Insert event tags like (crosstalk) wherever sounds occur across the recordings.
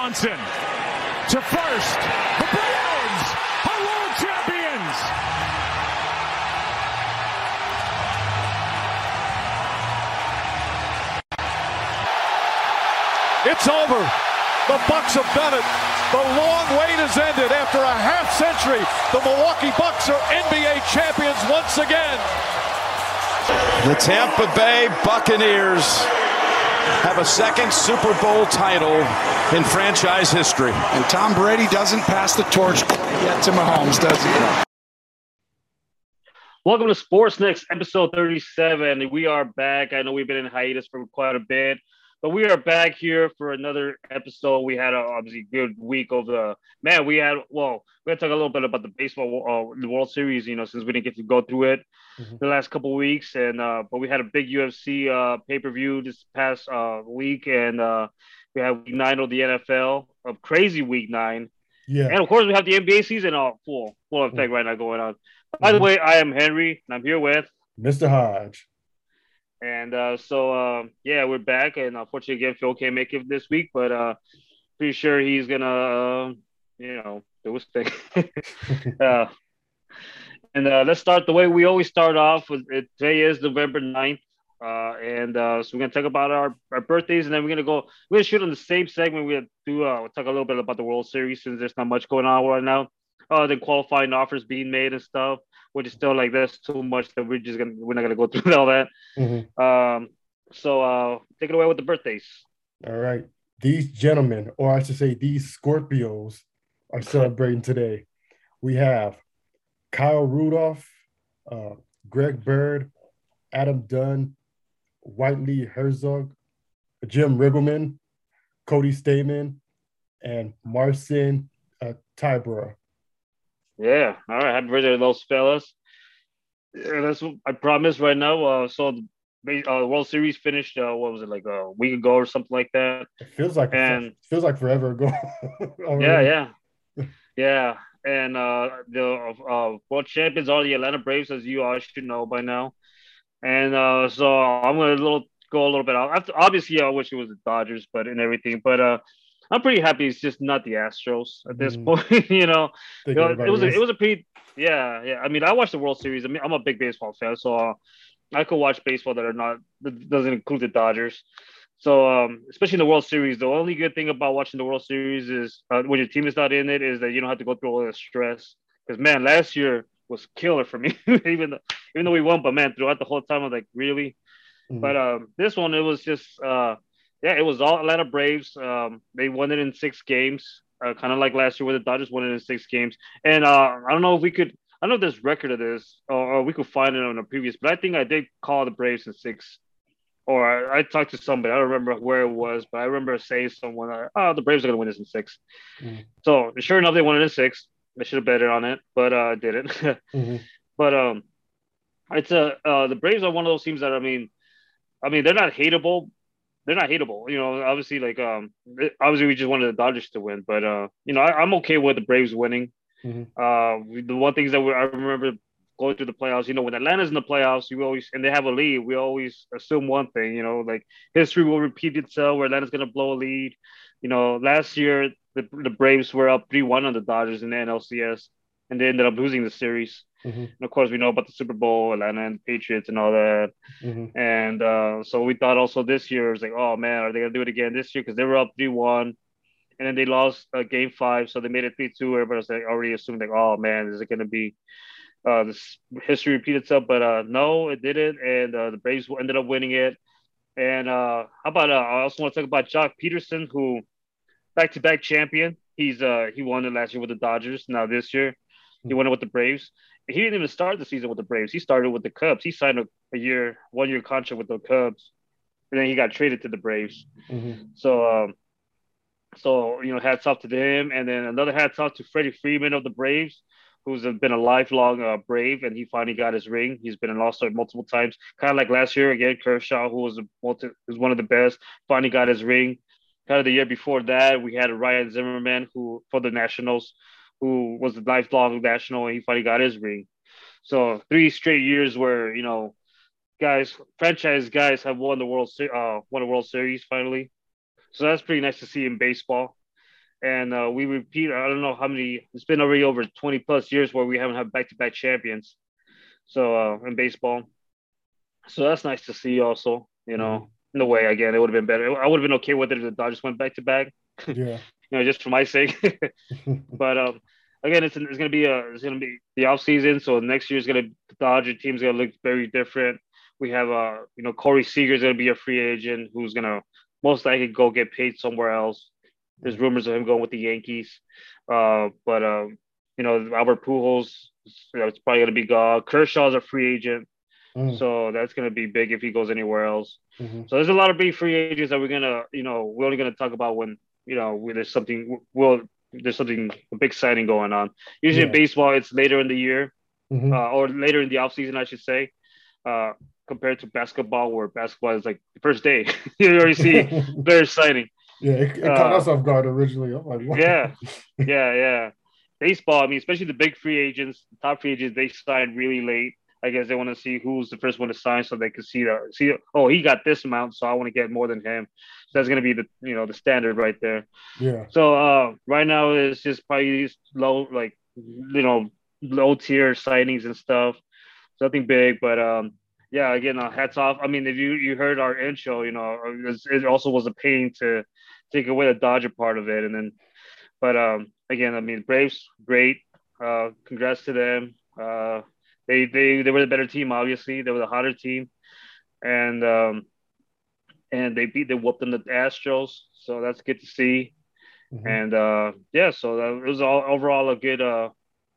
Swanson to first. The Browns are world champions. It's over. The Bucks have done it. The long wait has ended. After a half century, the Milwaukee Bucks are NBA champions once again. The Tampa Bay Buccaneers have a second Super Bowl title in franchise history. And Tom Brady doesn't pass the torch yet to Mahomes, does he? Welcome to Sports Next, episode 37. We are back. I know we've been in hiatus for quite a bit. But we are back here for another episode. We had a obviously good week of the man. We had well, we're gonna talk a little bit about the baseball, uh, the World Series. You know, since we didn't get to go through it mm-hmm. the last couple weeks, and uh, but we had a big UFC uh, pay per view this past uh, week, and uh, we had week nine of the NFL, a crazy week nine. Yeah, and of course we have the NBA season all full full effect mm-hmm. right now going on. By the mm-hmm. way, I am Henry, and I'm here with Mr. Hodge. And uh, so, uh, yeah, we're back. And unfortunately, again, Phil can't make it this week, but uh, pretty sure he's going to, uh, you know, do his thing. (laughs) and uh, let's start the way we always start off. With, it, today is November 9th. Uh, and uh, so we're gonna talk about our, our birthdays, and then we're gonna go. We're gonna shoot on the same segment. We're gonna do uh, we'll talk a little bit about the World Series since there's not much going on right now. Uh, the qualifying offers being made and stuff which is still like there's too much that we're just gonna we're not gonna go (laughs) through all that. Mm-hmm. Um, so uh, take it away with the birthdays. All right, these gentlemen, or I should say, these Scorpios, are celebrating today. We have Kyle Rudolph, uh, Greg Bird, Adam Dunn, Whitey Herzog, Jim Riggleman, Cody Stamann, and Marcin uh, Tybura. Yeah. All right. Happy birthday to those fellas. Yeah, that's what I promise right now. Uh, so the uh, World Series finished. Uh, what was it like a week ago or something like that? It feels like and feels like forever ago. (laughs) yeah, yeah, yeah. And uh, the uh, world champions are the Atlanta Braves, as you all should know by now. And uh, so I'm gonna little go a little bit out. Obviously, I wish it was the Dodgers, but and everything. But uh, I'm pretty happy it's just not the Astros at this mm. point. (laughs) you know, you know it was a, it was a pretty yeah yeah. I mean, I watched the World Series. I mean, I'm a big baseball fan, so uh, I could watch baseball that are not that doesn't include the Dodgers. So um, especially in the World Series, the only good thing about watching the World Series is uh, when your team is not in it is that you don't have to go through all the stress. Because man, last year was killer for me. (laughs) even though even though we won, but man, throughout the whole time, I was like, really. Mm-hmm. But um, this one, it was just uh, yeah, it was all Atlanta Braves. Um, they won it in six games, uh, kind of like last year where the Dodgers won it in six games. And uh, I don't know if we could, I don't know if there's record of this or, or, we could find it on the previous, but I think I did call the Braves in six. Or I, I talked to somebody, I don't remember where it was, but I remember saying someone, uh, oh, the Braves are going to win this in six. Mm-hmm. So sure enough, they won it in six. I should have betted on it, but uh, I didn't. (laughs) mm-hmm. But um, it's a uh, the Braves are one of those teams that I mean, I mean they're not hateable, they're not hateable. You know, obviously, like um, obviously we just wanted the Dodgers to win, but uh, you know, I, am okay with the Braves winning. Mm-hmm. Uh, the one things that we, I remember going through the playoffs, you know, when Atlanta's in the playoffs, you always and they have a lead, we always assume one thing, you know, like history will repeat itself where Atlanta's gonna blow a lead. You know, last year the, the Braves were up three one on the Dodgers in the NLCS, and they ended up losing the series. Mm-hmm. And of course, we know about the Super Bowl, Atlanta and Patriots, and all that. Mm-hmm. And uh, so we thought also this year was like, oh man, are they gonna do it again this year? Because they were up three one, and then they lost uh, Game Five, so they made it three two. Everybody was like already assuming like, oh man, is it gonna be uh, this history repeat itself? But uh, no, it didn't, and uh, the Braves ended up winning it. And uh, how about uh, I also want to talk about Joc Pederson, who back to back champion. He's uh he won it last year with the Dodgers. Now this year, he won it with the Braves he didn't even start the season with the Braves. He started with the Cubs. He signed a, a year, one year contract with the Cubs, and then he got traded to the Braves. Mm-hmm. So, um, so you know, hats off to him, and then another hats off to Freddie Freeman of the Braves, who's been a lifelong uh, Brave, and he finally got his ring. He's been in All-Star multiple times, kind of like last year again. Kershaw, who was a multi, was one of the best, finally got his ring. Kind of the year before that, we had Ryan Zimmerman, who for the Nationals who was a lifelong national, and he finally got his ring. So three straight years where you know, guys, franchise guys have won the world uh won a World Series finally. So that's pretty nice to see in baseball. And uh, we repeat. I don't know how many. It's been already over twenty plus years where we haven't had back to back champions. So uh, in baseball, so that's nice to see. Also, you know, in a way, again, it would have been better. I would have been okay with it if the Dodgers went back to back. Yeah. you know, just for my sake. (laughs) but um, again, it's, it's going to be a it's going to be the off season, so next year's going to the Dodger team's going to look very different. We have uh, you know, Corey Seager's going to be a free agent who's going to most likely go get paid somewhere else. There's rumors of him going with the Yankees, uh, but um, you know, Albert Pujols, you know, it's probably going to be gone. Kershaw's a free agent. Mm. So that's going to be big if he goes anywhere else. Mhm. So there's a lot of big free agents that we're gonna, you know, we're only gonna talk about when, you know, when there's something, well, there's something a big signing going on. Usually in baseball, it's later in the year, Mhm. uh, or later in the off season, I should say, uh, compared to basketball, where basketball is like the first day. (laughs) you already see (laughs) players signing. Yeah, it, it caught uh, us off guard originally. I'm like, what? Yeah, (laughs) yeah, yeah. Baseball, I mean, especially the big free agents, top free agents, they sign really late. I guess they want to see who's the first one to sign, so they can see that see. Oh, he got this amount, so I want to get more than him. So that's gonna be the you know the standard right there. yeah, So uh, right now it's just probably these low like you know low tier signings and stuff. Nothing big, but um, yeah. Again, uh, hats off. I mean, if you you heard our intro, you know, it, was- it also was a pain to take away the Dodger part of it, and then, but um, again, I mean, Braves great. Uh, congrats to them. Uh, they they they were the better team, obviously. They were the hotter team, and um, and they beat they whooped them the Astros, so that's good to see. Mhm. And uh, yeah, so that, it was all overall a good, uh,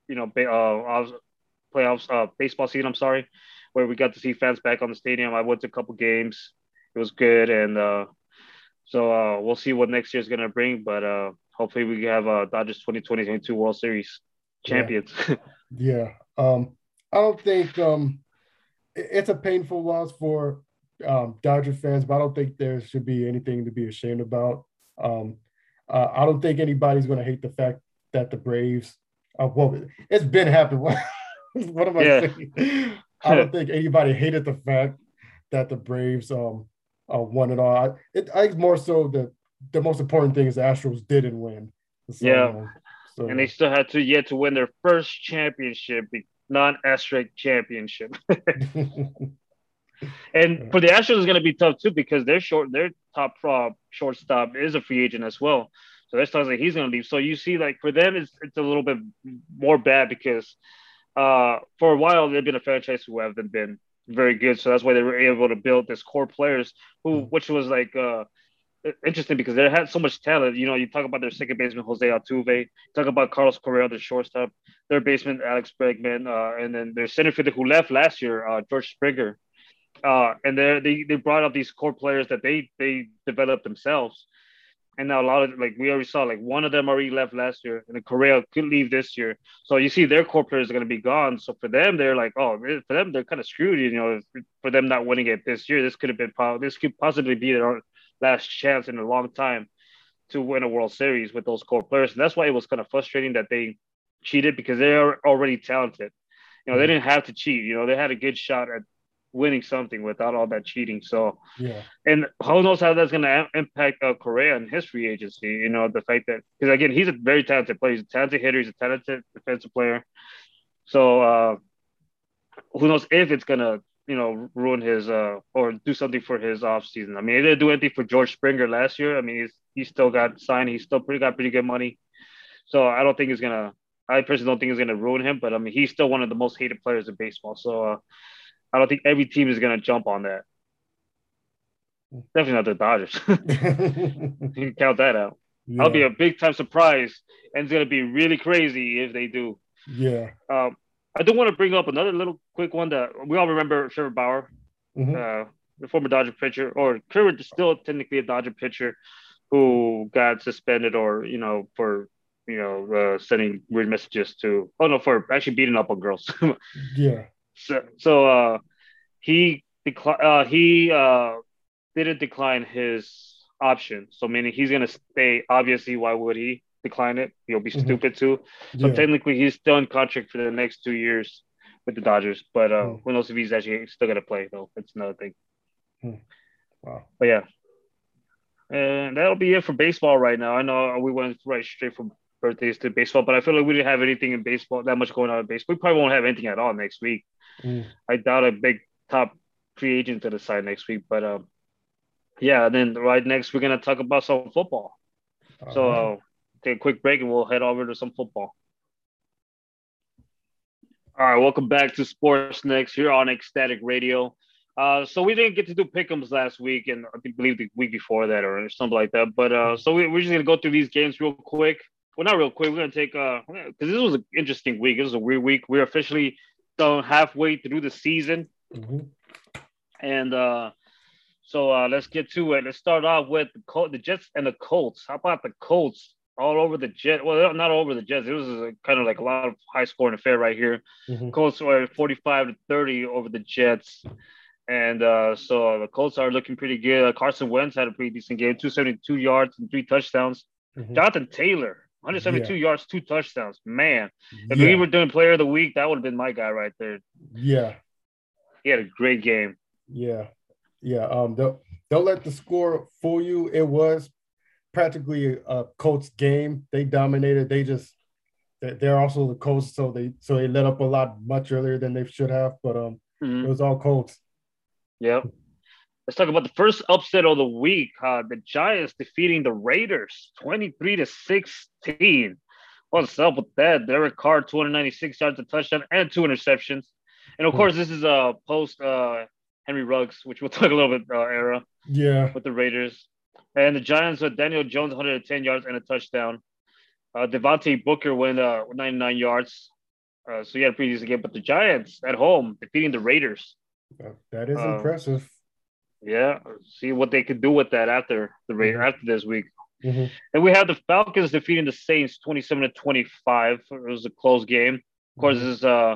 you know, ba- uh, playoffs, uh, baseball season. I'm sorry, where we got to see fans back on the stadium. I went to a couple games. It was good, and uh, so uh, we'll see what next year's gonna bring. But uh, hopefully, we have uh, Dodgers 2020-22 World Series champions. (laughs) yeah. Um, I don't think um, it's a painful loss for um, Dodger fans, but I don't think there should be anything to be ashamed about. Um, uh, I don't think anybody's going to hate the fact that the Braves. Uh, well, it's been happening. (laughs) what am I Yeah. saying? I don't think anybody hated the fact that the Braves um uh, won it all. I, it, I think more so the the most important thing is the Astros didn't win. So, Yeah. um, so, and they still had to yet to win their first championship, non-asterisk championship. (laughs) And for the Astros, it's going to be tough too because their short, their top uh, shortstop is a free agent as well. So that sounds like he's going to leave. So you see, like for them, it's it's a little bit more bad because uh, for a while they've been a franchise who haven't been very good. So that's why they were able to build this core players who, which was like uh, interesting because they had so much talent. You know, you talk about their second baseman Jose Altuve, talk about Carlos Correa, their shortstop, their baseman Alex Bregman, uh, and then their center fielder who left last year, uh, George Springer uh, and they they they brought up these core players that they they developed themselves. And now a lot of like we already saw like one of them already left last year, and Correa could leave this year. So you see their core players are going to be gone. So for them, they're like, oh, eh, for them they're kind of screwed. You know, for them not winning it this year, this could have been this could possibly be their last chance in a long time to win a World Series with those core players. And that's why it was kind of frustrating that they cheated because they are already talented. You know, they mm-hmm. didn't have to cheat. You know, they had a good shot at winning something without all that cheating. So, yeah, and who knows how that's going to impact uh, Correa and his free agency? You know, the fact that because again, he's a very talented player. He's a talented hitter. He's a talented defensive player. So, uh, who knows if it's going to you know ruin his uh or do something for his off season. I mean, it didn't do anything for George Springer last year. I mean, he's he still got signed. He's still pretty got pretty good money. So I don't think it's gonna. I personally don't think it's gonna ruin him. But I mean, he's still one of the most hated players in baseball. So. Uh, I don't think every team is going to jump on that. Definitely not the Dodgers. (laughs) (laughs) you can count that out. yeah, That'll be a big time surprise, and it's going to be really crazy if they do. yeah. Um, I do want to bring up another little quick one that we all remember Trevor Bauer, Mhm. uh, the former Dodger pitcher, or Trevor is still technically a Dodger pitcher who got suspended or, you know, for, you know, uh, sending weird messages to, oh no, for actually beating up on girls. (laughs) yeah. So, so uh, he decli- uh, he uh, didn't decline his option. So meaning he's gonna stay. Obviously, why would he decline it? He'll be Mhm. stupid too. So yeah. technically, he's still in contract for the next two years with the Dodgers. But uh, Hmm. who knows if he's actually still gonna play though? That's another thing. Wow. But yeah, And that'll be it for baseball right now. I know we went right straight from birthdays to baseball, but I feel like we didn't have anything in baseball that much going on in baseball. We probably won't have anything at all next week. Mm. I doubt a big top free agent to decide next week, but um, yeah. Then right next we're gonna talk about some football. So Uh-huh. uh, take a quick break and we'll head over to some football. All right, welcome back to Sports Next here on Ecstatic Radio. Uh, so we didn't get to do pickums last week, and I believe the week before that or something like that. But uh, so we, we're just gonna go through these games real quick. Well, not real quick. We're gonna take uh because this was an interesting week. This was a weird week. We're officially done halfway through the season. Mhm. And uh, so uh, let's get to it. Let's start off with the, Col- the Jets and the Colts. How about the Colts all over the Jets. Well, not all over the Jets. It was a, kind of like a lot of high scoring affair right here. Mhm. Colts were 45 to 30 over the Jets. And uh, so the Colts are looking pretty good. Uh, Carson Wentz had a pretty decent game 272 yards and three touchdowns. Mhm. Jonathan Taylor, 172 yards, two touchdowns. Man, if Yeah. we were doing player of the week, that would have been my guy right there. yeah. He had a great game. Yeah, yeah. Um, don't don't let the score fool you. It was practically a Colts game. They dominated. They just they- they're also the Colts, so they so they let up a lot much earlier than they should have. But um, Mhm. it was all Colts. Yep. Let's talk about the first upset of the week. Uh, the Giants defeating the Raiders 23 to 16. What's up with that? Derek Carr, 296 yards, a touchdown, and two interceptions. And of course, this is a post uh, Henry Ruggs, which we'll (laughs) talk a little bit uh, era Yeah, with the Raiders. And the Giants with Daniel Jones, 110 yards and a touchdown. Uh, Devontae Booker went uh, 99 yards. Uh, so he had a pretty decent game. But the Giants at home defeating the Raiders. that is Uh, impressive. Yeah, see what they could do with that after the Mhm. after this week. Mhm. And we have the Falcons defeating the Saints 27 to 25. It was a close game. Of course, Mhm. this is uh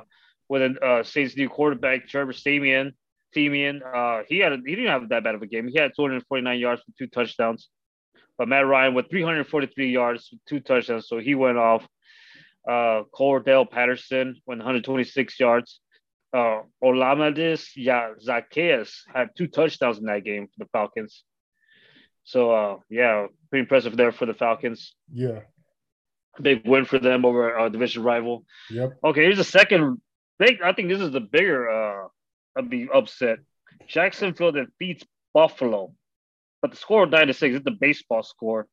with a uh, Saints new quarterback Trevor Siemian. Siemian, uh, he had a, he didn't have that bad of a game. He had 249 yards with two touchdowns. But Matt Ryan with 343 yards with two touchdowns, so he went off. Uh, Cordarrelle Patterson went 126 yards. Uh, Olamide yeah, Zaccheaus had two touchdowns in that game for the Falcons. So uh, yeah, pretty impressive there for the Falcons. Yeah. Big win for them over a division rival. Yep. Okay, here's the second big. I think this is the bigger uh, upset. Jacksonville defeats Buffalo, but the score nine to six. It's the baseball score,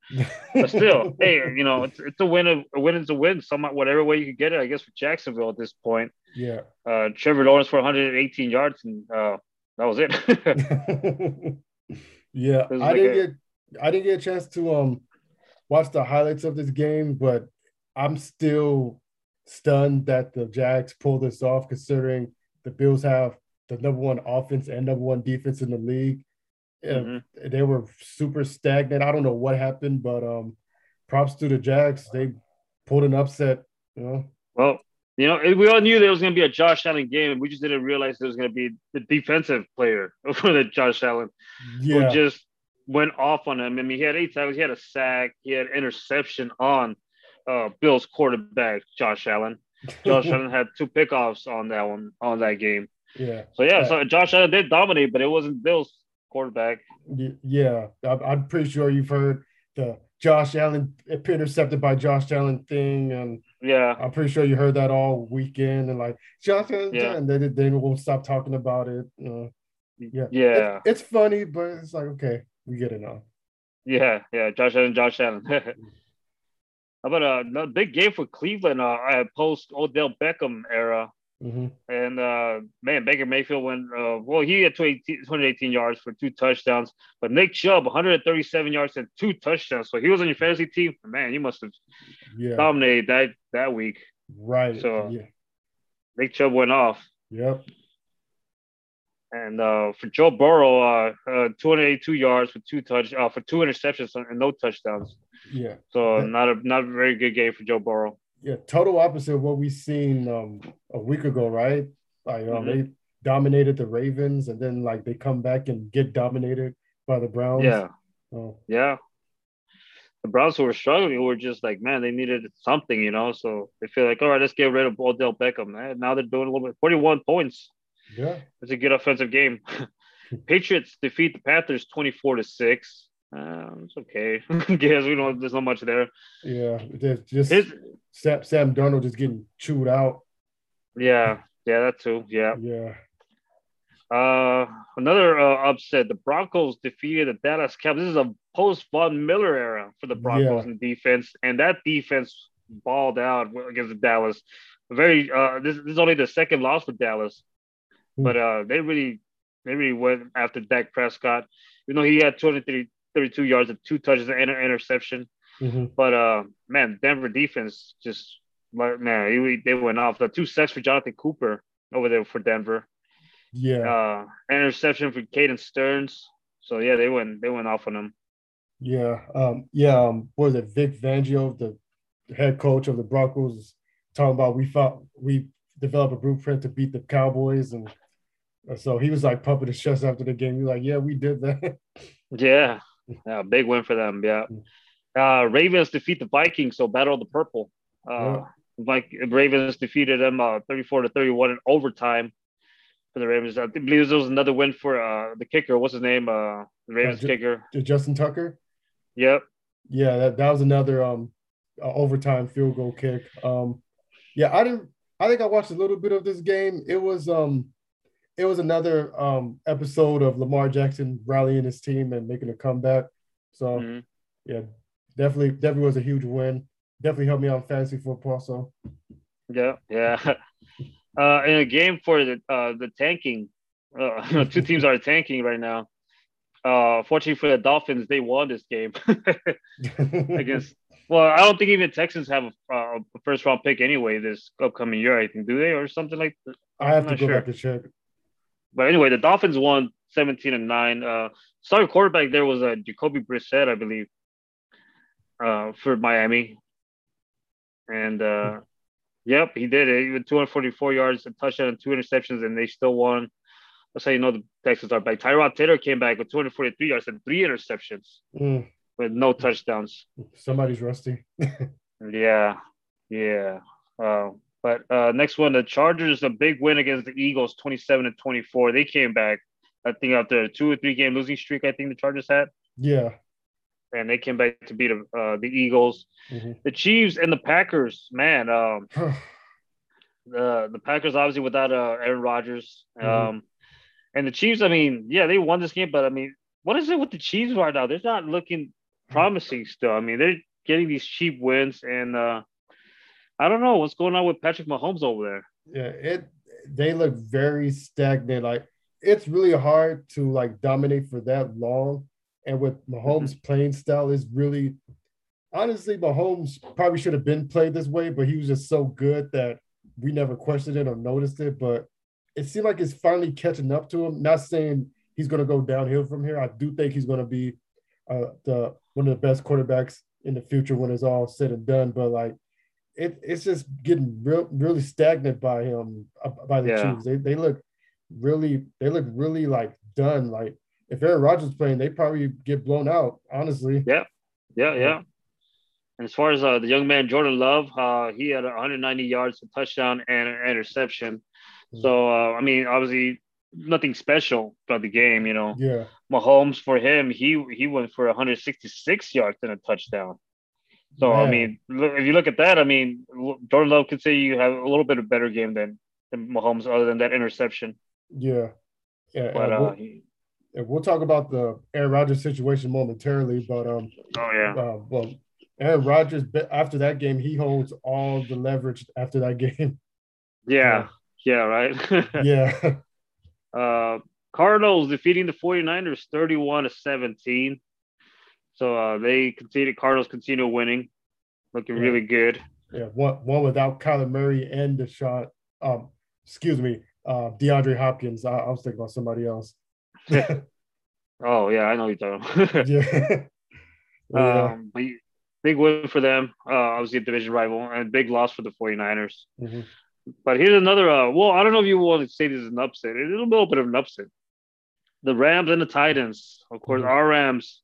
but still, (laughs) hey, you know, it's, it's a win. Of, a win is a win. Some whatever way you can get it, I guess, for Jacksonville at this point. Yeah. Uh, Trevor Lawrence for 118 yards, and uh, that was it. (laughs) yeah, was I like didn't a- get I didn't get a chance to um watch the highlights of this game, but I'm still stunned that the Jags pulled this off, considering the Bills have the number one offense and number one defense in the league. Mhm. They were super stagnant. I don't know what happened, but um, props to the Jags. They pulled an upset. You know, Well, you know, we all knew there was going to be a Josh Allen game, we just didn't realize there was going to be the defensive player (laughs) for the Josh Allen yeah, who just went off on him. I mean, he had eight tackles, he had a sack, he had interception on uh, Bill's quarterback, Josh Allen. (laughs) Josh Allen had two pickoffs on that one on that game. yeah. So yeah, so Josh Allen did dominate, but it wasn't Bill's quarterback. Yeah, I'm, I'm pretty sure you've heard the Josh Allen intercepted by Josh Allen thing, and Yeah, I'm pretty sure you heard that all weekend. And like Josh Allen, Yeah. and they they won't stop talking about it. Uh, yeah, yeah, It- it's funny, but it's like okay, we get it now. yeah, yeah. Josh Allen, Josh Allen. (laughs) How about uh, another big game for Cleveland? Uh, I post Odell Beckham era. Hmm And uh, man, Baker Mayfield went uh, well. He had 20, 218 yards for two touchdowns, but Nick Chubb 137 yards and two touchdowns. So he was on your fantasy team. Man, you must have Yeah, dominated that that week. right. so- yeah, Nick Chubb went off, yep. and uh, for Joe Burrow, uh, uh, 282 yards for two touch uh, for two interceptions and no touchdowns. Yeah, So not a not a very good game for Joe Burrow. Yeah. Total opposite of what we seen um a week ago, right? Like um, Mhm. they dominated the Ravens, and then like they come back and get dominated by the Browns. Yeah, Oh, yeah. The Browns who were struggling were just like, man, they needed something, you know. So they feel like, all right, let's get rid of Odell Beckham. And now they're doing a little bit. 41 points. yeah. It's a good offensive game. (laughs) Patriots defeat the Panthers 24 to 6. Uh, it's okay. (laughs) Guess we don't. There's not much there. Yeah, just His, Sam, Sam Darnold just getting chewed out. yeah, yeah, that too. Yeah. Yeah, Uh, another uh, upset. The Broncos defeated the Dallas Cowboys. This is a post Von Miller era for the Broncos Yeah. in defense, and that defense balled out against Dallas. Very. Uh, this, this is only the second loss for Dallas, Hmm. but uh, they really, they really went after Dak Prescott. You know, he had 232 yards and two touches and an interception. Mhm. But uh, man, Denver defense just like man, they went off. The two sacks for Jonathan Cooper over there for Denver yeah, uh interception for Caden Sterns. So yeah, they went they went off on him. yeah, um, yeah. Um, what was it Vic Fangio, the head coach of the Broncos, is talking about we thought we developed a blueprint to beat the Cowboys, and uh, so he was like pumping his chest after the game. He was like, "Yeah, we did that." (laughs) Yeah. Yeah, big win for them. Yeah. Uh Ravens defeat the Vikings, so battle of the purple. Uh like Ravens defeated them uh 34 to 31 in overtime for the Ravens. I believe there was another win for uh the kicker. What's his name? Uh the Ravens Ju- kicker. Justin Tucker. Yep. Yeah, that, that was another um uh, overtime field goal kick. Um yeah, I didn't I think I watched a little bit of this game. It was um it was another um episode of Lamar Jackson rallying his team and making a comeback. So Mhm. yeah, definitely definitely was a huge win. Definitely helped me out in fantasy football. So Yeah, yeah. (laughs) Uh, in a game for the uh, the tanking, uh, (laughs) two teams are tanking right now. Uh, fortunately for the Dolphins, they won this game (laughs) against. Well, I don't think even Texans have a, a first round pick anyway this upcoming year. I think do they or something like that? I have I'm to go sure. back and check. But anyway, the Dolphins won seventeen and nine. Uh, starting quarterback there was uh, Jacoby Brissett, I believe, uh, for Miami, and uh, yep, he did it. Had 244 yards, a touchdown, and two interceptions, and they still won. That's how you know the Texans are back. Tyrod Taylor came back with 243 yards and three interceptions Mm, with no touchdowns. somebody's rusty. (laughs) Yeah, yeah. Uh, but uh, next one, the Chargers, a big win against the Eagles, 27 to 24. They came back, I think, after a two or three game losing streak. I think the Chargers had, Yeah. and they came back to beat uh, the Eagles. Mhm. The Chiefs and the Packers, man. Um, (sighs) the the Packers obviously without uh, Aaron Rodgers. Um, Mhm. and the Chiefs, I mean, yeah, they won this game, but I mean, what is it with the Chiefs right now? They're not looking promising still. I mean, they're getting these cheap wins, and uh, I don't know what's going on with Patrick Mahomes over there. Yeah, it they look very stagnant. Like it's really hard to like dominate for that long. And with Mahomes' playing style is really honestly, Mahomes probably should have been played this way, but he was just so good that we never questioned it or noticed it. But it seemed like it's finally catching up to him. Not saying he's going to go downhill from here. I do think he's going to be uh, the one of the best quarterbacks in the future when it's all said and done. But like, it, it's just getting real, really stagnant by him uh, by the Yeah. Chiefs. They they look really they look really like done. Like if Aaron Rodgers playing, they probably get blown out. Honestly, Yeah, yeah. Yeah. And as far as uh, the young man Jordan Love, uh, he had 190 yards, a touchdown, and an interception. So uh, I mean, obviously, nothing special about the game. You know, yeah, Mahomes for him, he he went for 166 yards and a touchdown. So I mean, if you look at that, I mean, Jordan Love could say you have a little bit of better game than, than Mahomes, other than that interception. yeah, yeah. But and uh, we'll, we'll talk about the Aaron Rodgers situation momentarily. But um, oh yeah, uh, well, Aaron Rodgers after that game, he holds all the leverage after that (laughs) game. yeah, yeah, right. (laughs) yeah, Uh, Cardinals defeating the 49ers 31 to 17. So uh, they continue, Cardinals continue winning, looking Yeah. really good. yeah. One one without Kyler Murray and Deshaun. Um, excuse me, uh, DeAndre Hopkins. I, I was thinking about somebody else. (laughs) Oh, yeah, I know you're talking. (laughs) (laughs) yeah. um, but big win for them. Uh, obviously, a division rival, and big loss for the 49ers. Mhm. But here's another. Uh, well, I don't know if you want to say this is an upset. It's a little bit of an upset. The Rams and the Titans. Of course, Mhm. our Rams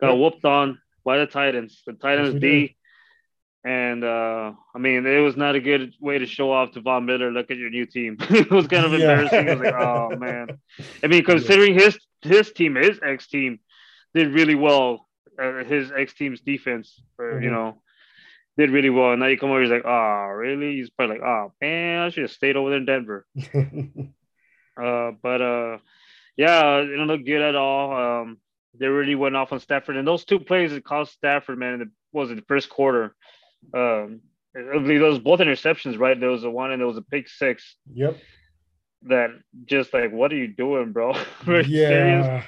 got whooped on by the Titans. The Titans D. And uh, I mean, it was not a good way to show off to Von Miller. Look at your new team. (laughs) it was kind of Yeah. embarrassing. I was like, oh (laughs) man. I mean, considering his his team, his ex team, did really well uh, his ex team's defense, or, Mhm. you know, did really well. And now you come over, he's like, oh, really? He's probably like, oh, man, I should have stayed over there in Denver. (laughs) Uh, but uh, yeah, it didn't look good at all. Um, they really went off on Stafford, and those two plays that cost Stafford, man, the, was it the first quarter? Um, I believe those both interceptions, right? There was a one and there was a pick six yep. that just like, what are you doing, bro? (laughs) Serious? Yeah.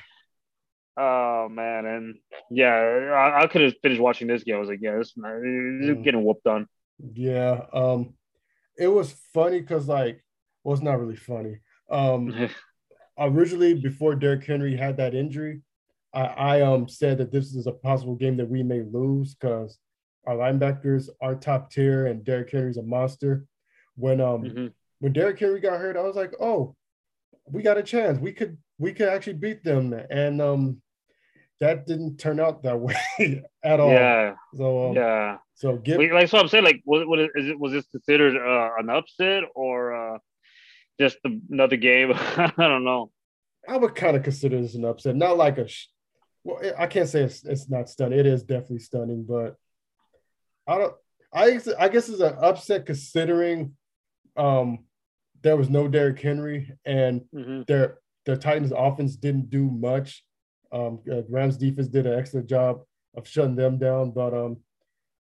Oh man, and yeah, I, I could have finished watching this game. I was like, yeah, this is getting whooped on. Yeah. Um, it was funny because like, well, it's not really funny. Um, (laughs) originally before Derrick Henry had that injury, I, I um said that this is a possible game that we may lose because our linebackers are top tier and Derrick Henry's a monster. When um Mhm. when Derrick Henry got hurt, I was like, oh, we got a chance. We could we could actually beat them. And um that didn't turn out that (laughs) way at all. Yeah, So um, yeah. so give Wait, like so, I'm saying like, what, what is it? Was this considered uh, an upset or uh, just another game? (laughs) I don't know. I would kind of consider this an upset, not like a. Sh- well, I can't say it's, it's not stunning. It is definitely stunning, but I don't. I I guess it's an upset considering um there was no Derrick Henry and hmm their the Titans offense didn't do much. Um, uh, Rams defense did an excellent job of shutting them down, but um,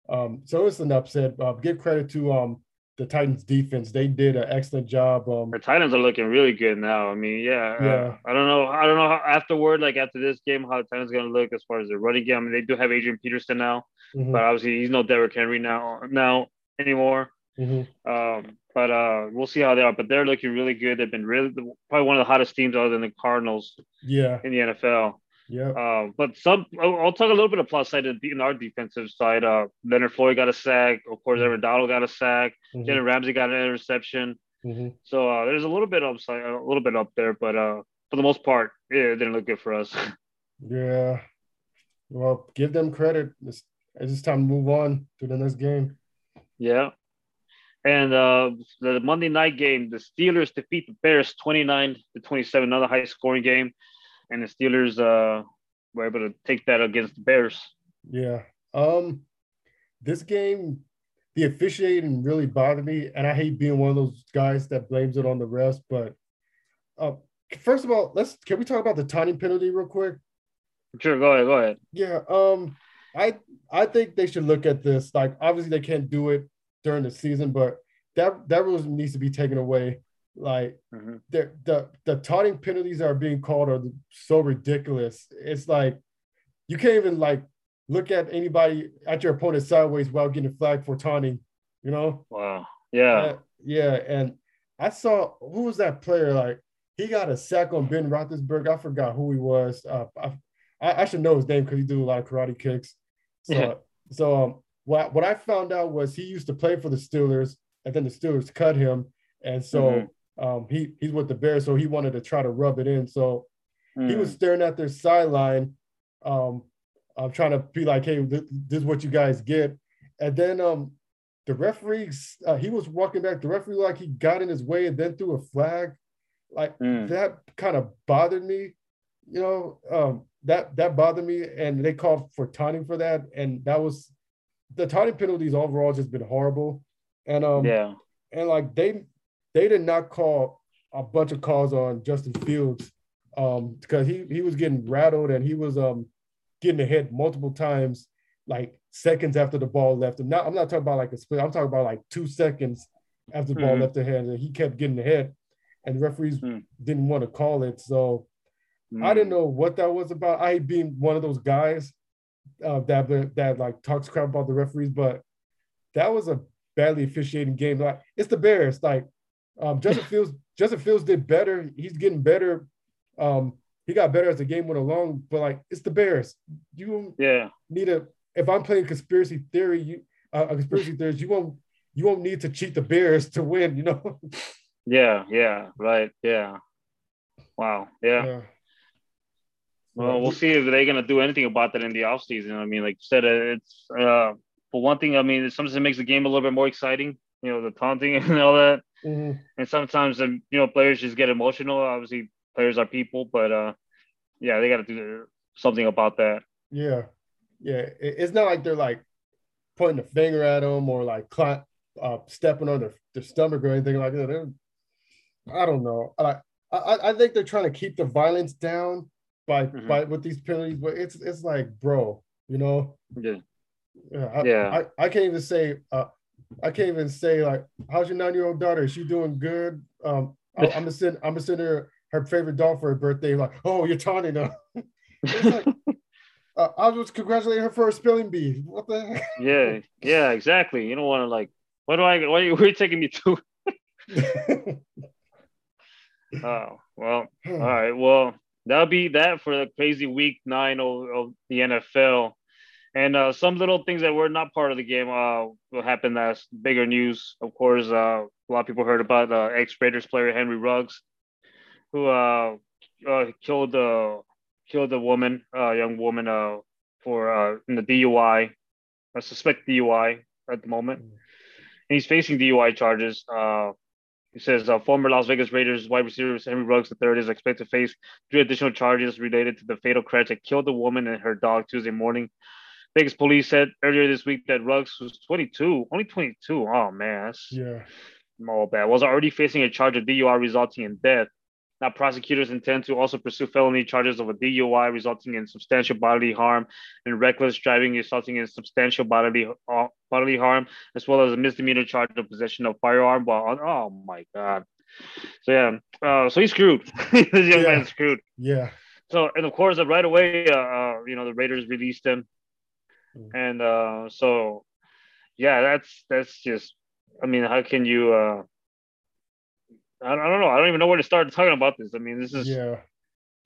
um, so it's an upset. Uh, give credit to um the Titans defense; they did an excellent job. Um, The Titans are looking really good now. I mean, yeah, uh, I don't know. I don't know how afterward, like after this game, how the Titans going to look as far as the running game. I mean, they do have Adrian Peterson now, mhm, but obviously he's no Derrick Henry now now anymore. mhm. Um, but uh, we'll see how they are. But they're looking really good. They've been really probably one of the hottest teams other than the Cardinals yeah, in the NFL. Yeah. Um, but some, I'll, talk a little bit of plus side in, our defensive side. Uh, Leonard Floyd got a sack. Of course, Aaron Donald got a sack. Jalen Ramsey got an interception. mhm. So uh, there's a little bit upside, a little bit up there, but uh, for the most part, yeah, it didn't look good for us. (laughs) Yeah. Well, give them credit. It's, it's just time to move on to the next game. yeah. And uh, the Monday night game, the Steelers defeat the Bears 29 to 27, another high scoring game. And the Steelers uh, were able to take that against the Bears. Yeah. Um, this game, the officiating really bothered me, and I hate being one of those guys that blames it on the refs. But uh, first of all, let's can we talk about the taunting penalty real quick? Sure, go ahead, go ahead. Yeah. Um, I I think they should look at this. Like, obviously, they can't do it during the season, but that that rule needs to be taken away. Like, Mhm. the the the taunting penalties that are being called are so ridiculous. It's like you can't even like look at anybody at your opponent sideways while getting flagged for taunting. You know? Wow. Yeah. Uh, yeah. And I saw who was that player? Like he got a sack on Ben Roethlisberger. I forgot who he was. Uh, I, I I should know his name because he do a lot of karate kicks. So Yeah. so um, what what I found out was he used to play for the Steelers, and then the Steelers cut him, and so Mhm. Um, he he's with the Bears, so he wanted to try to rub it in. So he Mm. was staring at their sideline, um, I'm trying to be like, hey, this, this is what you guys get. And then um, the referees, uh, he was walking back. The referee like he got in his way and then threw a flag. Like Mm. that kind of bothered me. You know, um, that that bothered me, and they called for taunting for that, and that was the taunting penalties overall just been horrible. And um, yeah. and like they they did not call a bunch of calls on Justin Fields um because he he was getting rattled and he was um getting hit multiple times like seconds after the ball left him. Now I'm not talking about like a split, I'm talking about like two seconds after the ball Mhm. left the hands and he kept getting hit and the referees Mm. didn't want to call it. So I didn't know what that was about. I being one of those guys uh, that that like talks crap about the referees, but that was a badly officiating game. Like it's the Bears. Like um, Justin Fields, Justin Fields did better. He's getting better. Um, he got better as the game went along. But like it's the Bears. You Yeah. need a. If I'm playing conspiracy theory, you uh, a conspiracy theories, you won't you won't need to cheat the Bears to win. You know. Yeah. Yeah. Right. Yeah. Wow. Yeah. Yeah. Well, we'll see if they're gonna do anything about that in the offseason. I mean, like you said, it's uh, for one thing. I mean, sometimes it makes the game a little bit more exciting. You know, the taunting (laughs) and all that. Mhm. And sometimes, um, you know, players just get emotional. Obviously, players are people, but uh, yeah, they got to do something about that. Yeah. yeah, it's not like they're like pointing a finger at them or like cl- uh, stepping on their, their stomach or anything like that. They're, I don't know. I, I I think they're trying to keep the violence down by Mhm. by with these penalties, but it's it's like, bro, you know, Yeah. yeah, I, Yeah. I, I can't even say uh, I can't even say like, how's your nine year old daughter? Is she doing good? Um, I, I'm gonna send I'm gonna send her her favorite doll for her birthday. Like, oh, you're taunting (laughs) her. Like, uh, I was congratulating her for a spelling bee. What the heck? (laughs) Yeah, yeah, exactly. You don't want to like. What do I? What are you, where are you taking me to? (laughs) Oh well. (sighs) All right. Well, that'll be that for the crazy week nine of, of the NFL. And uh, some little things that were not part of the game uh, will happen as bigger news. Of course, uh, a lot of people heard about uh, ex Raiders player Henry Ruggs, who uh, uh, killed uh, killed a woman, a uh, young woman, uh, for uh, in the DUI, suspect DUI at the moment. And he's facing DUI charges. Uh, he says uh, former Las Vegas Raiders wide receiver Henry Ruggs III is expected to face three additional charges related to the fatal crash that killed the woman and her dog Tuesday morning. Vegas police said earlier this week that Ruggs, was 22, only 22, oh man, that's yeah. all bad, was already facing a charge of DUI resulting in death. Now, prosecutors intend to also pursue felony charges of a DUI resulting in substantial bodily harm and reckless driving resulting in substantial bodily uh, bodily harm, as well as a misdemeanor charge of possession of firearm while on. Oh my god! So yeah, uh, so he's screwed. (laughs) this young Yeah. man's screwed. Yeah. So and of course, uh, right away, uh, uh, you know, the Raiders released him, Mm. and uh, so yeah, that's that's just. I mean, how can you? Uh, I, I don't know. I don't even know where to start talking about this. I mean, this is Yeah.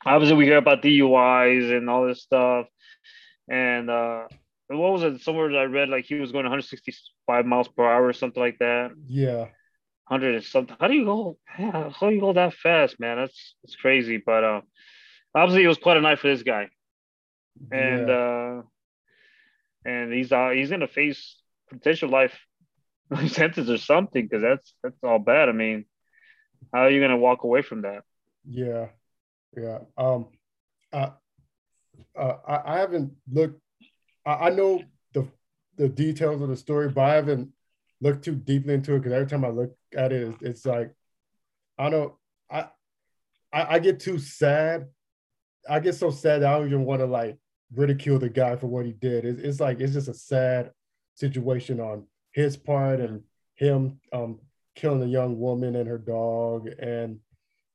obviously we hear about DUIs and all this stuff, and uh, what was it? Somewhere I read like he was going 165 miles per hour or something like that. Yeah. 100 and something. How do you go? yeah, How do you go that fast, man? That's that's crazy. But uh, obviously it was quite a night for this guy, and yeah. uh, and he's uh, he's gonna face potential life (laughs) sentence or something because that's that's all bad. I mean, how are you gonna walk away from that? Yeah, yeah. Um, I, uh, I, I haven't looked. I, I know the the details of the story, but I haven't looked too deeply into it because every time I look at it, it's, it's like I don't. I, I I get too sad. I get so sad I don't even want to like ridicule the guy for what he did. It's, it's like it's just a sad situation on his part and him um killing a young woman and her dog and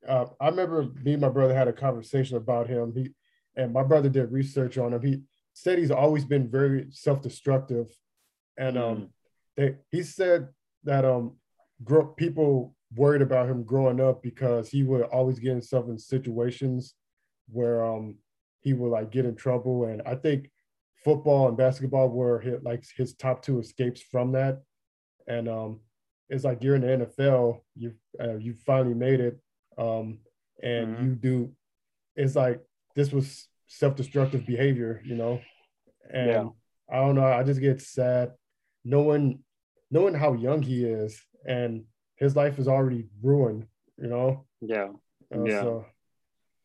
uh, I remember me and my brother had a conversation about him. He and my brother did research on him. He said he's always been very self-destructive, and um, they, he said that um, grow, people worried about him growing up because he would always get himself in situations where um he would like get in trouble. And I think football and basketball were his, like his top two escapes from that. And um, it's like you're in the NFL, you uh, you finally made it um, and Mhm. you do it's like this was self-destructive behavior you know and Yeah. i don't know i just get sad knowing knowing how young he is and his life is already ruined you know Yeah. Uh, Yeah. so,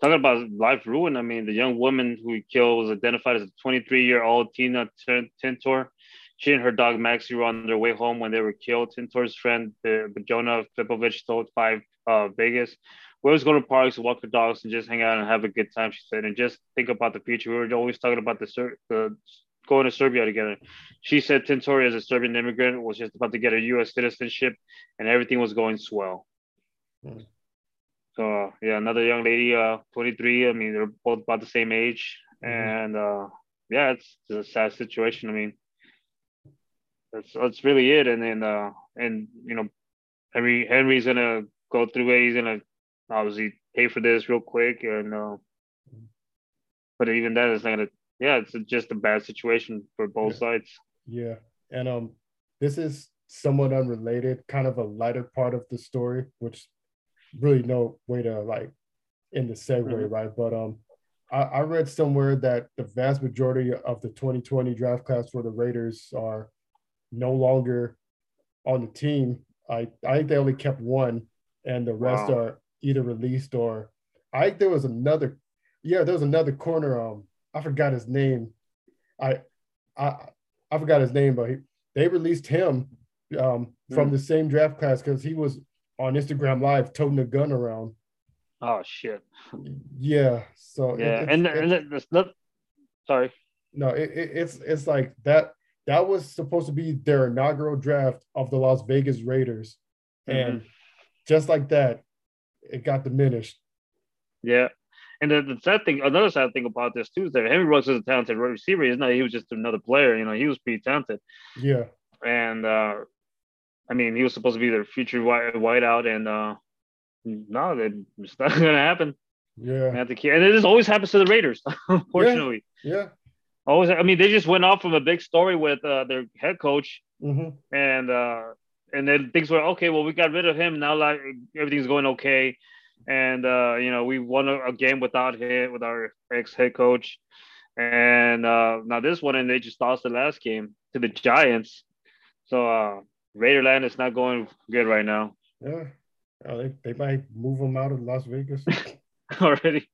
Talking about life ruin, I mean, the young woman who he killed was identified as a 23 year old Tina Tin- Tintor. She and her dog Maxie were on their way home when they were killed. Tintor's friend, Jonah Flipovich, told Five uh, Vegas, We always go to parks, walk the dogs, and just hang out and have a good time, she said, and just think about the future. We were always talking about the, Ser- the going to Serbia together. She said Tintori, as a Serbian immigrant, was just about to get a U.S. citizenship, and everything was going swell. Hmm. So yeah, another young lady, uh, 23. I mean, they're both about the same age, Mhm. and uh, yeah, it's just a sad situation. I mean, that's that's really it. And then uh, and you know, Henry Henry's gonna go through it. He's gonna obviously pay for this real quick, and uh, but even that is not gonna. Yeah, it's just a bad situation for both Yeah. sides. yeah and um this is somewhat unrelated kind of a lighter part of the story which really no way to like in the segue Mhm. right but um I, I read somewhere that the vast majority of the 2020 draft class for the raiders are no longer on the team i i think they only kept one and the rest Wow. are either released or i think there was another yeah there was another corner um i forgot his name i I I forgot his name, but he, they released him um, from Mm. the same draft class because he was on Instagram Live toting a gun around. Oh shit. Yeah, so it- Yeah, it's- and and it- it's not. Sorry. no, it, it, it's it's like that. That was supposed to be their inaugural draft of the Las Vegas Raiders, and Mm-hmm. just like that, it got diminished. Yeah. And the, the sad thing, another sad thing about this too is that Henry Ruggs is a talented receiver. He's not. He was just another player. You know, he was pretty talented. Yeah, And uh I mean, he was supposed to be their future white whiteout, and uh no, that- it's not (laughs) gonna happen. yeah, They have to keep, and this always happens to the Raiders, (laughs) unfortunately. yeah. Always, I mean, they just went off from a big story with uh, their head coach, hmm and uh, and then things were okay. Well, we got rid of him now. Like everything's going okay, and uh, you know we won a, a game without him with our ex head coach, and uh, now this one, and they just lost the last game to the Giants. So uh, Raiderland is not going good right now Yeah. Oh, they, they might move him out of Las Vegas. (laughs) already.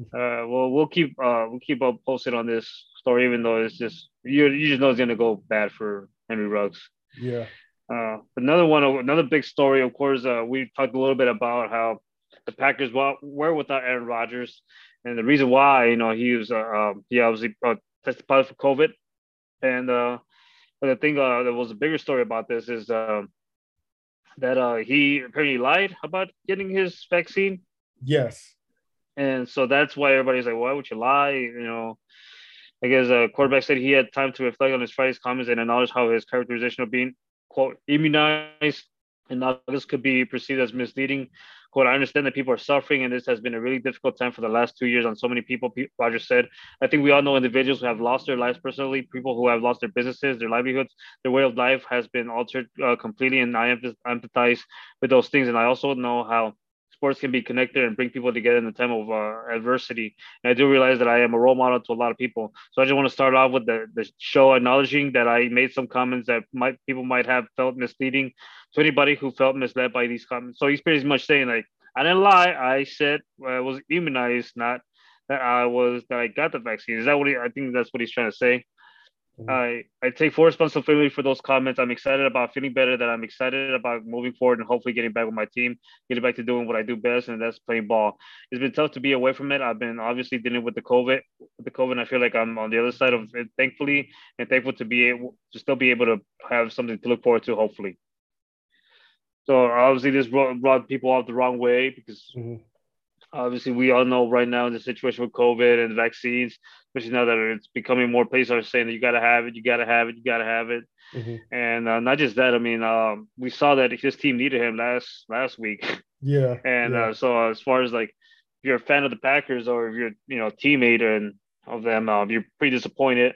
Uh, well, we'll keep uh, we'll keep up posted on this story, even though it's just you you just know it's gonna go bad for Henry Ruggs. yeah. Uh, another one, another big story, of course, uh, we talked a little bit about how the Packers were without Aaron Rodgers, and the reason why, you know, he was, uh, um, he obviously uh, tested positive for COVID, and uh, but the thing uh, that was a bigger story about this is um, that uh, he apparently lied about getting his vaccine, Yes. and so that's why everybody's like, why would you lie? You know, I guess uh, quarterback said he had time to reflect on his Friday's comments and acknowledge how his characterization of being quote immunized and August could be perceived as misleading. Quote, I understand that people are suffering and this has been a really difficult time for the last two years on so many people. Roger said, I think we all know individuals who have lost their lives personally, people who have lost their businesses, their livelihoods, their way of life has been altered uh, completely. And I empathize with those things. And I also know how sports can be connected and bring people together in the time of uh, adversity. And I do realize that I am a role model to a lot of people. So I just want to start off with the, the show acknowledging that I made some comments that might people might have felt misleading to anybody who felt misled by these comments. So he's pretty much saying like, I didn't lie. I said I was immunized, not that I was that I got the vaccine. Is that what he, I think that's what he's trying to say? I I take full responsibility for those comments. I'm excited about feeling better. That I'm excited about moving forward and hopefully getting back with my team, getting back to doing what I do best, and that's playing ball. It's been tough to be away from it. I've been obviously dealing with the COVID, with the COVID. I feel like I'm on the other side of it, thankfully, and thankful to be able to still be able to have something to look forward to, hopefully. So obviously, this brought, brought people off the wrong way because Mhm. Obviously we all know right now in the situation with COVID and vaccines, especially now that it's becoming more places are saying that you got to have it, you got to have it, you got to have it, Mhm. and uh, not just that. I mean, um, we saw that his team needed him last last week, (laughs) Yeah. and yeah. uh, so as far as like if you're a fan of the Packers or if you're you know a teammate and of them, um, you're pretty disappointed,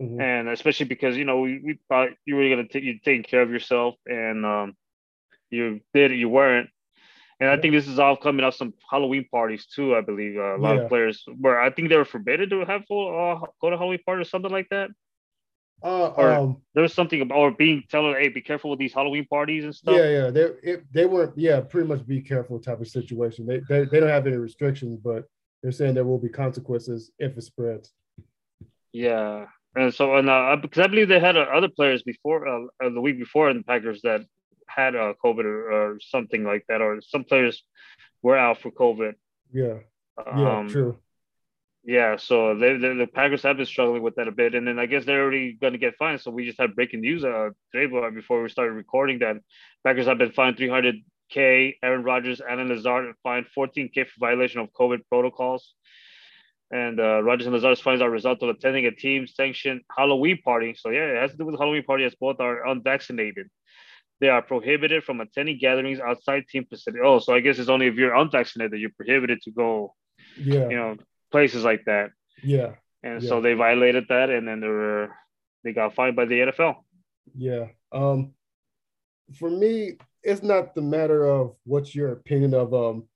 Mhm. and especially because you know we, we thought you were gonna take you taking care of yourself, and um, you did you weren't. And I think this is all coming off some Halloween parties too. I believe uh, a lot Yeah. of players where I think they were forbidden to have full uh, go to Halloween party or something like that. Uh, or- um, There was something about or being telling, hey, be careful with these Halloween parties and stuff. yeah, yeah. They it, they weren't. Yeah, pretty much be careful type of situation. They, they they don't have any restrictions, but they're saying there will be consequences if it spreads. Yeah. And so, and uh, because I believe they had uh, other players before uh, uh, the week before in the Packers that had a COVID or, or something like that, or some players were out for COVID. Yeah. Yeah. Um, true. Yeah, so they, they, the Packers have been struggling with that a bit, and then I guess they're already going to get fined. So we just had breaking news uh, today before we started recording that Packers have been fined 300k. Aaron Rodgers, Allen Lazard fined 14k for violation of COVID protocols. And uh, Rodgers and Lazard's fines are a result of attending a team-sanctioned Halloween party. So yeah, it has to do with Halloween party as both are unvaccinated. They are prohibited from attending gatherings outside team facility. Oh, so I guess it's only if you're unvaccinated that you're prohibited to go, Yeah. you know, places like that Yeah. and Yeah. so they violated that, and then they were they got fined by the NFL. Yeah. Um, for me, it's not the matter of what's your opinion of um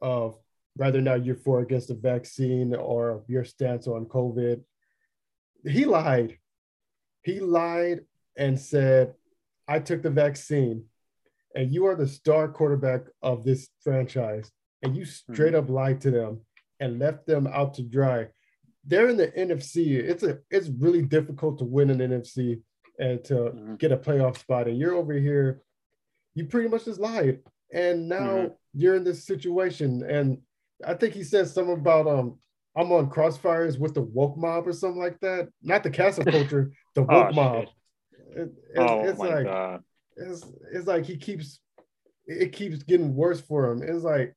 of whether or not you're for or against the vaccine or your stance on COVID. He lied. He lied and said, I took the vaccine, and you are the star quarterback of this franchise, and you straight up lied to them and left them out to dry. they're in the NFC. It's a it's really difficult to win an NFC and to mm-hmm. get a playoff spot. And you're over here, you pretty much just lied. And now mm-hmm. you're in this situation. And I think he said something about um I'm on crossfires with the woke mob or something like that. Not the castle culture, the (laughs) woke oh, mob. It, it's, oh it's my like god. It's it's like he keeps it keeps getting worse for him. It's like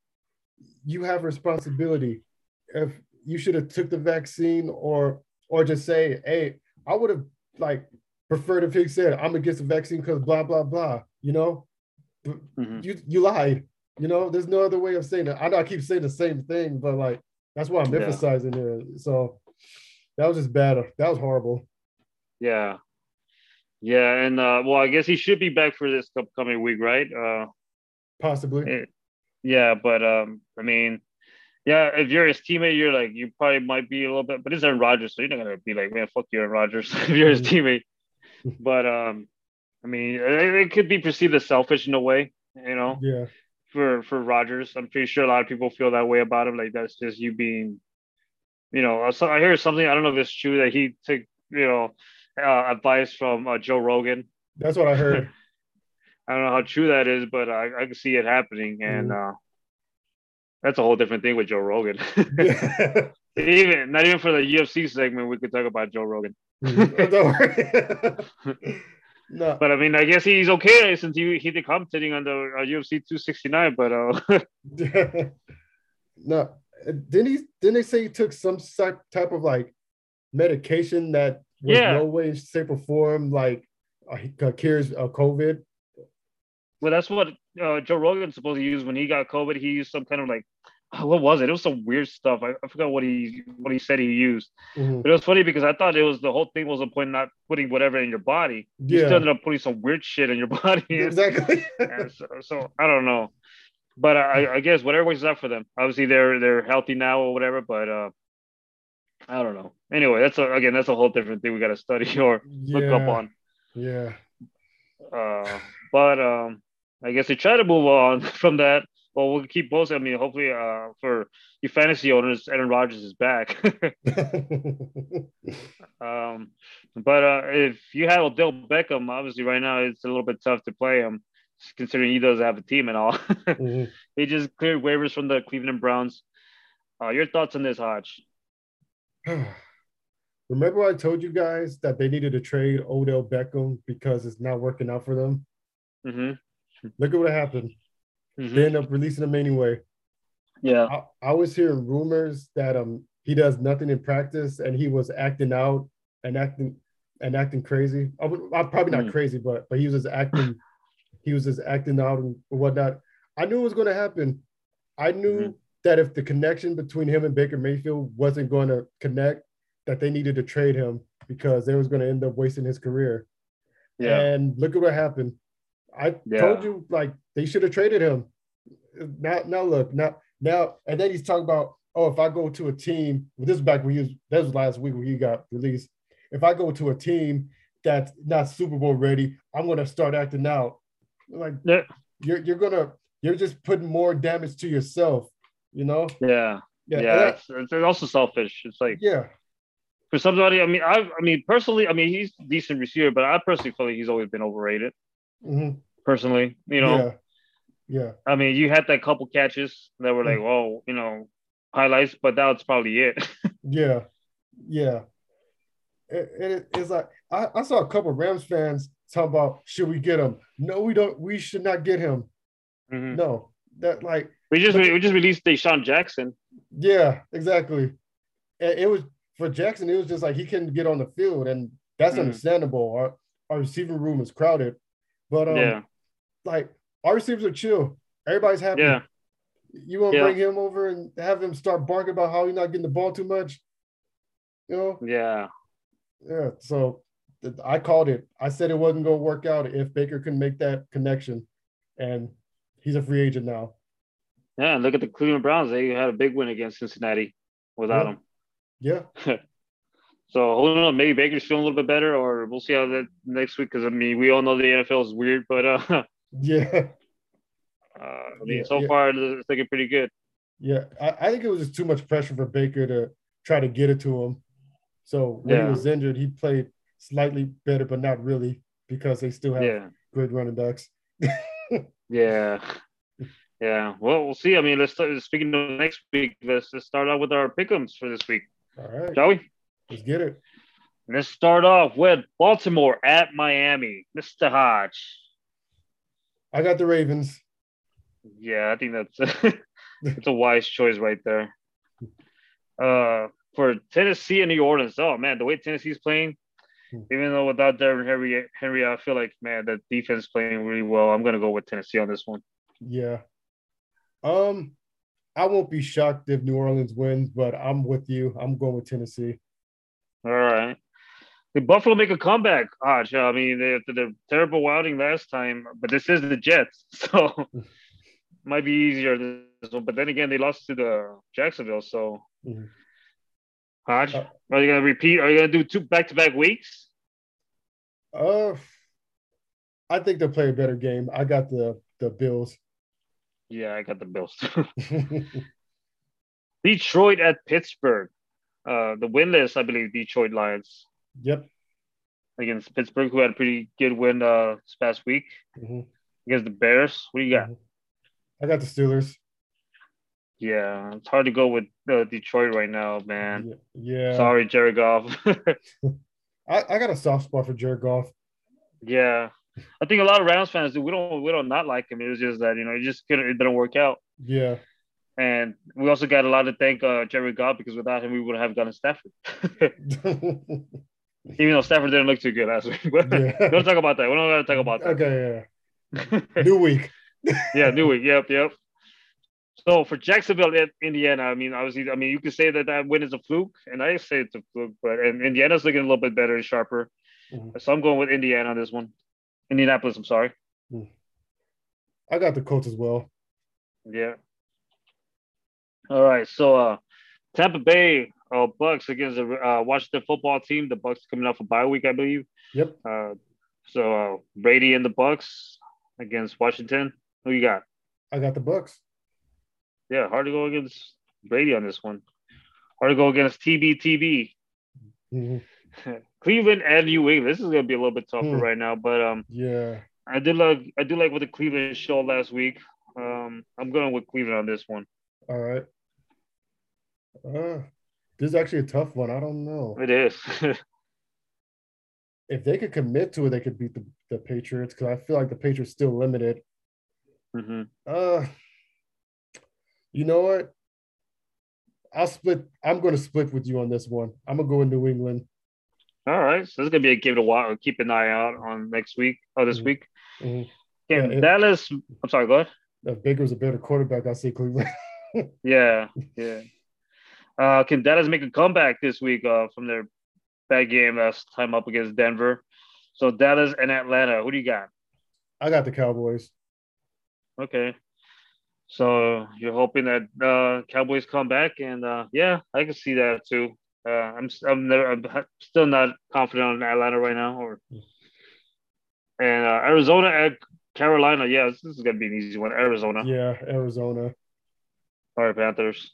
you have responsibility. If you should have took the vaccine or or just say, hey, I would have like preferred if he said, I'm against the vaccine because blah blah blah. You know, mm-hmm. you you lied. You know, there's no other way of saying it. I know I keep saying the same thing, but like that's why I'm yeah. emphasizing it. So that was just bad. That was horrible. Yeah. Yeah, and uh, well, I guess he should be back for this upcoming week, right? Uh, Possibly. It, yeah, but um, I mean, yeah, if you're his teammate, you're like you probably might be a little bit, but it's Aaron Rodgers, so you're not gonna be like, man, fuck you, Aaron Rodgers, (laughs) if you're his mm-hmm. teammate. but um, I mean, it, it, could be perceived as selfish in a way, you know. Yeah. For for Rodgers, I'm pretty sure a lot of people feel that way about him. Like that's just you being, you know. I hear something. I don't know if it's true that he took, you know, uh, advice from uh, Joe Rogan. That's what I heard. (laughs) I don't know how true that is, but I, I can see it happening, and mm. uh, that's a whole different thing with Joe Rogan. (laughs) (laughs) even not even for the UFC segment, we could talk about Joe Rogan. Mm. no, but I mean, I guess he's okay since he he did commentating on the uh, UFC 269. But uh, no, didn't he? Didn't they say he took some type of like medication that was yeah. no way, shape, or form like uh, cures uh, COVID? Well, that's what uh, Joe Rogan supposed to use when he got COVID. He used some kind of like what was it? It was some weird stuff. I, I forgot what he what he said he used. Mm-hmm. But it was funny because I thought it was the whole thing was a point not putting whatever in your body. You yeah. ended up putting some weird shit in your (laughs) body. (laughs) Exactly. (laughs) so, so, I don't know. But I, I guess whatever works out for them. Obviously they're they're healthy now or whatever, but uh I don't know. Anyway, that's a, again that's a whole different thing we got to study (laughs) or yeah. look up on. Yeah. Uh, but um, I guess we try to move on (laughs) from that. Well, we'll keep posting. I mean, hopefully, uh, for you fantasy owners, Aaron Rodgers is back. (laughs) um, but uh, if you have Odell Beckham, obviously, right now it's a little bit tough to play him, considering he doesn't have a team and all. mm-hmm. He just cleared waivers from the Cleveland Browns. Uh, your thoughts on this, Hodge? (sighs) Remember, I told you guys that they needed to trade Odell Beckham because it's not working out for them. Mm-hmm. Look at what happened. Mm-hmm. They end up releasing him anyway. Yeah, I, I, was hearing rumors that um he does nothing in practice and he was acting out and acting and acting crazy. I, am probably not mm crazy, but but he was just acting. (clears throat) he was just acting out and whatnot. I knew it was going to happen. I knew mm-hmm. That if the connection between him and Baker Mayfield wasn't going to connect, that they needed to trade him because they was going to end up wasting his career. Yeah. And look at what happened. I yeah. told you like they should have traded him. Now, now look, now, now, and then he's talking about, oh, if I go to a team, well, this is back when he was, that was last week when he got released. If I go to a team that's not Super Bowl ready, I'm going to start acting out. Like, yeah. you're, you're going to, you're just putting more damage to yourself, you know? Yeah. Yeah. yeah it's, it's also selfish. It's like, yeah. For somebody, I mean, I, I mean, personally, I mean, he's decent receiver, but I personally feel like he's always been overrated. Mm-hmm personally. You know, yeah. yeah. I mean, you had that couple catches that were like, whoa, you know, highlights, but that was probably it. (laughs) yeah, yeah. It, it, it's like I, I saw a couple Rams fans talk about should we get him? No, we don't. We should not get him. Mm-hmm. No, that like we just we just released DeSean Jackson. Yeah, exactly. It, was for Jackson. It was just like he couldn't get on the field, and that's mm-hmm. understandable. Our our receiving room is crowded, but um, yeah like our receivers are chill. Everybody's happy. Yeah. You want to yeah. bring him over and have him start barking about how he's not getting the ball too much? You know? Yeah. Yeah. So I called it. I said it wasn't going to work out if Baker couldn't make that connection, and he's a free agent now. Yeah, and look at the Cleveland Browns. They had a big win against Cincinnati without yeah. him. Yeah. (laughs) So hold on, maybe Baker's feeling a little bit better, or we'll see how that next week. Because I mean, we all know the NFL is weird, but uh, (laughs) yeah, (laughs) uh, I mean, yeah, so yeah. far it's looking pretty good. Yeah, I, I, think it was just too much pressure for Baker to try to get it to him. So when Yeah. he was injured, he played slightly better, but not really because they still have Yeah. good running backs. Yeah. Yeah. Well, we'll see. I mean, let's start speaking of next week. Let's just start out with our pickums for this week, All right, shall we? let's get it. Let's start off with Baltimore at Miami. Mr. Hodge. I got the Ravens. Yeah, I think that's (laughs) that's a wise choice right there. Uh, for Tennessee and New Orleans, oh man, the way Tennessee's playing, Hmm. even though without Derrick Henry, Henry, I feel like man, the defense playing really well. I'm gonna go with Tennessee on this one. Yeah. Um, I won't be shocked if New Orleans wins, but I'm with you. I'm going with Tennessee. All right. Did Buffalo make a comeback? Hodge? I mean, they after the terrible outing last time, but this is the Jets, (laughs) so (laughs) might be easier this one. But then again, they lost to the Jacksonville, so Mhm. Hodge, Uh, are you gonna repeat? Are you gonna do two back to back weeks? Uh, I think they'll play a better game. I got the the Bills. Yeah, I got the Bills. (laughs) (laughs) Detroit at Pittsburgh. Uh, the winless, I believe, Detroit Lions yep. against Pittsburgh, who had a pretty good win uh, this past week Mhm. against the Bears. What do you got? I got the Steelers. Yeah, it's hard to go with uh, Detroit right now, man. Yeah. Sorry, Jared Goff. (laughs) I, I got a soft spot for Jared Goff. yeah, I think a lot of Rams fans do. We don't we don't not like him. It was just that you know it just couldn't it didn't work out. Yeah. And we also got a lot to thank uh, Jerry Goff because without him we would have gotten Stafford. (laughs) Even though Stafford didn't look too good last (laughs) week. we Yeah. don't talk about that. We don't gotta talk about that. okay, yeah. (laughs) New week. yeah, New Week. Yep, yep. So for Jacksonville, at Indiana, I mean, obviously, I mean, you could say that that win is a fluke, and I say it's a fluke, but and Indiana's looking a little bit better and sharper. Mhm. So I'm going with Indiana on this one. Indianapolis, I'm sorry. I got the Colts as well. Yeah. All right. So uh Tampa Bay uh, Bucks against the uh, Washington football team. The Bucks coming off a bye week, I believe. Yep. Uh, so uh, Brady and the Bucks against Washington. Who you got? I got the Bucks. Yeah, hard to go against Brady on this one. Hard to go against TBTB. Mhm. (laughs) Cleveland and New England. This is gonna be a little bit tougher Hmm. right now, but um, Yeah. I did like I do like what the Cleveland show last week. Um, I'm going with Cleveland on this one. All right. Uh, this is actually a tough one. I don't know. It is. (laughs) If they could commit to it, they could beat the, the Patriots because I feel like the Patriots still limited. hmm Uh, you know what? I'll split. I'm going to split with you on this one. I'm gonna go with New England. All right, so this is gonna be a game to watch. Keep an eye out on next week or this Mhm. week. Mhm. Can Yeah, Dallas? I'm sorry. Go ahead. If Baker's a better quarterback, I say Cleveland. (laughs) Yeah, yeah. Uh, can Dallas make a comeback this week uh, from their bad game last time up against Denver? So Dallas and Atlanta. Who do you got? I got the Cowboys. Okay. So you're hoping that uh, Cowboys come back, and uh, yeah, I can see that too. Uh, I'm I'm, never, I'm still not confident on Atlanta right now, or and uh, Arizona at Carolina. Yeah, this is gonna be an easy one. Arizona. Yeah, Arizona. All right, Panthers.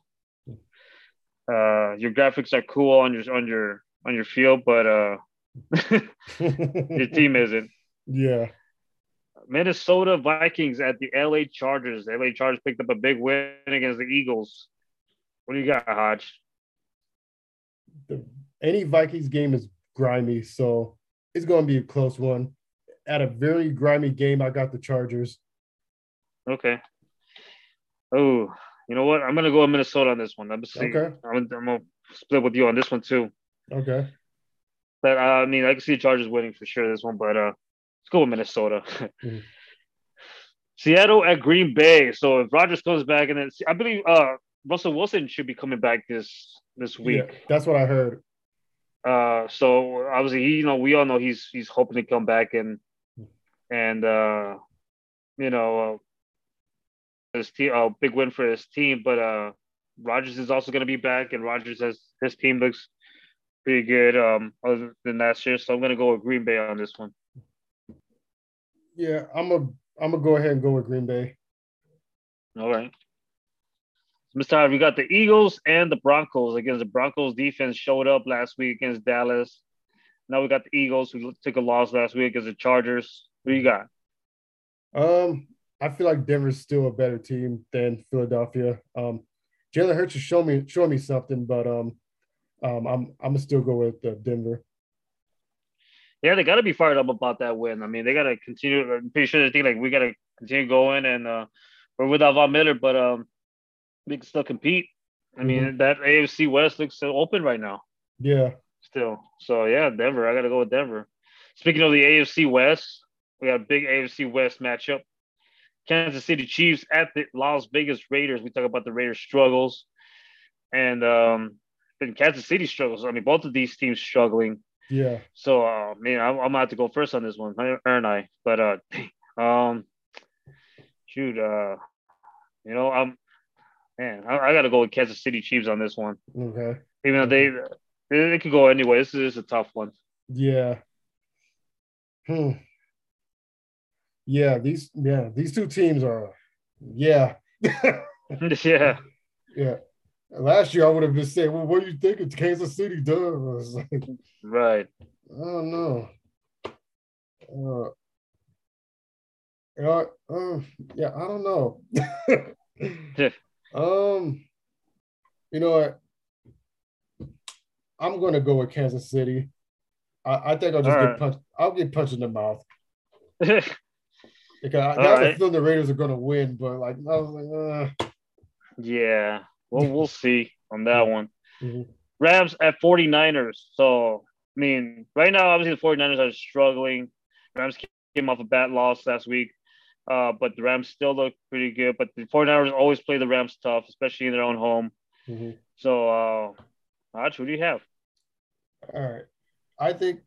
Uh, your graphics are cool on your on your on your field, but uh, (laughs) your team isn't. yeah. Minnesota Vikings at the LA Chargers. The LA Chargers picked up a big win against the Eagles. What do you got, Hodge? The, any Vikings game is grimy, so it's going to be a close one. At a very grimy game, I got the Chargers. Okay. Oh, you know what? I'm gonna go with Minnesota on this one. I'm, see, Okay. I'm, I'm gonna split with you on this one too. Okay. But uh, I mean, I can see the Chargers winning for sure this one, but uh, let's go with Minnesota. (laughs) Mhm. Seattle at Green Bay. So if Rodgers comes back, and then I believe uh, Russell Wilson should be coming back this this week. Yeah, that's what I heard. Uh, so obviously, he, you know, we all know he's he's hoping to come back and and uh, you know, uh, his team, uh, big win for his team. But uh, Rodgers is also going to be back, and Rodgers has his team looks pretty good um other than last year. So I'm going to go with Green Bay on this one. Yeah, I'm a I'm gonna go ahead and go with Green Bay. All right. Mr. We got the Eagles and the Broncos against the Broncos defense showed up last week against Dallas. Now we got the Eagles who took a loss last week against the Chargers. Who you got? Um, I feel like Denver's still a better team than Philadelphia. Um, Jalen Hurts is showing me showing me something, but um, um, I'm I'm gonna still go with uh, Denver. Yeah, they got to be fired up about that win. I mean, they got to continue. I'm pretty sure they think like we got to continue going, and uh, we're without Von Miller, but um, we can still compete. I mean, mm-hmm. that AFC West looks so open right now. Yeah. Still, so yeah, Denver. I got to go with Denver. Speaking of the AFC West, we got a big AFC West matchup. Kansas City Chiefs at the Las Vegas Raiders. We talk about the Raiders' struggles, and um, then Kansas City struggles. I mean, both of these teams struggling. Yeah. So, uh, man, I'm, I'm gonna have to go first on this one, aren't I? But uh, (laughs) um, shoot, uh, you know, I'm man, I, I got to go with Kansas City Chiefs on this one. Okay. Even though they they, could go anyway. This is a tough one. Yeah. Hmm. Yeah, these yeah these two teams are yeah. (laughs) yeah. Yeah. Last year I would have been saying, well, what do you think of Kansas City does? (laughs) Like, right. I don't know. Uh, uh, uh, yeah, I don't know. (laughs) um, you know what? I'm going to go with Kansas City. I, I think I'll just All get right. punched. I'll get punched in the mouth. (laughs) because I, I right. feel the Raiders are going to win, but like I was like, uh. yeah. Well, we'll see on that one. Mm-hmm. Rams at 49ers. So, I mean, right now, obviously, the 49ers are struggling. Rams came off a bad loss last week, uh, but the Rams still look pretty good. But the 49ers always play the Rams tough, especially in their own home. Mm-hmm. So, uh, Hodge, who do you have? All right. I think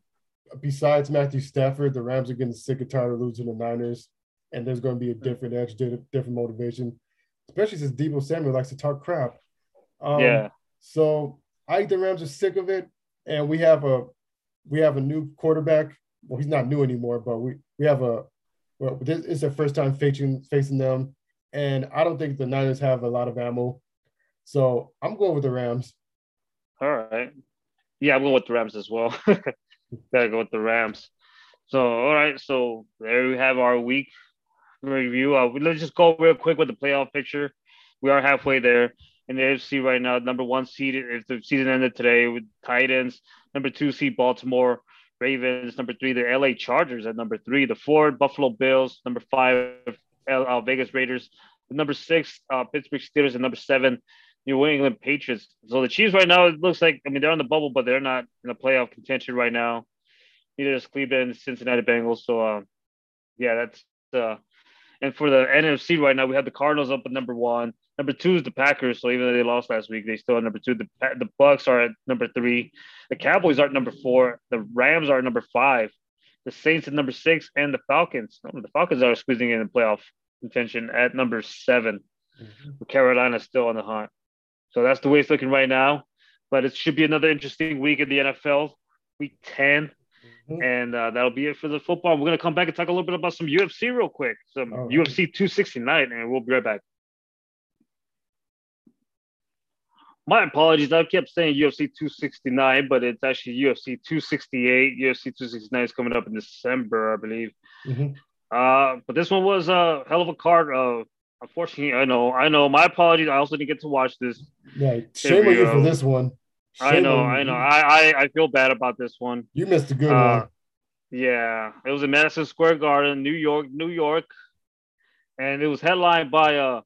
besides Matthew Stafford, the Rams are getting sick and tired of losing the Niners, and there's going to be a different edge, different motivation especially since Deebo Samuel likes to talk crap. Um, yeah. So I think the Rams are sick of it, and we have a we have a new quarterback. Well, he's not new anymore, but we we have a well, this is their first time facing facing them, and I don't think the Niners have a lot of ammo. So I'm going with the Rams. All right. Yeah, I'm going with the Rams as well. (laughs) Gotta go with the Rams. So all right, so there we have our week review. Uh, let's just go real quick with the playoff picture. We are halfway there in the AFC right now. Number one seed, if the season ended today, with Titans. Number two seed, Baltimore Ravens. Number three, the LA Chargers at number three. The four, Buffalo Bills. Number five, uh, Vegas Raiders. Number six, uh, Pittsburgh Steelers. And number seven, New England Patriots. So the Chiefs right now, it looks like, I mean, they're on the bubble, but they're not in the playoff contention right now. Neither is Cleveland, Cincinnati Bengals. So, uh, yeah, that's uh, and for the NFC right now, we have the Cardinals up at number one. Number two is the Packers. So even though they lost last week, they still are number two. The the Bucks are at number three. The Cowboys are at number four. The Rams are at number five. The Saints at number six, and the Falcons. The Falcons are squeezing in the playoff contention at number 7 mm-hmm. Carolina still on the hunt. So that's the way it's looking right now. But it should be another interesting week in the NFL. Week 10. Mm-hmm. And uh, that'll be it for the football. We're going to come back and talk a little bit about some UFC real quick. Some right. UFC 269, and we'll be right back. My apologies. I kept saying UFC 269, but it's actually UFC 268. UFC 269 is coming up in December, I believe. Mm-hmm. Uh, but this one was a hell of a card. Uh, unfortunately, I know, I know. My apologies. I also didn't get to watch this. Yeah, shame on you for this one. I know, I know. I, I, I feel bad about this one. You missed a good uh, one. Yeah, it was in Madison Square Garden, New York, New York, and it was headlined by uh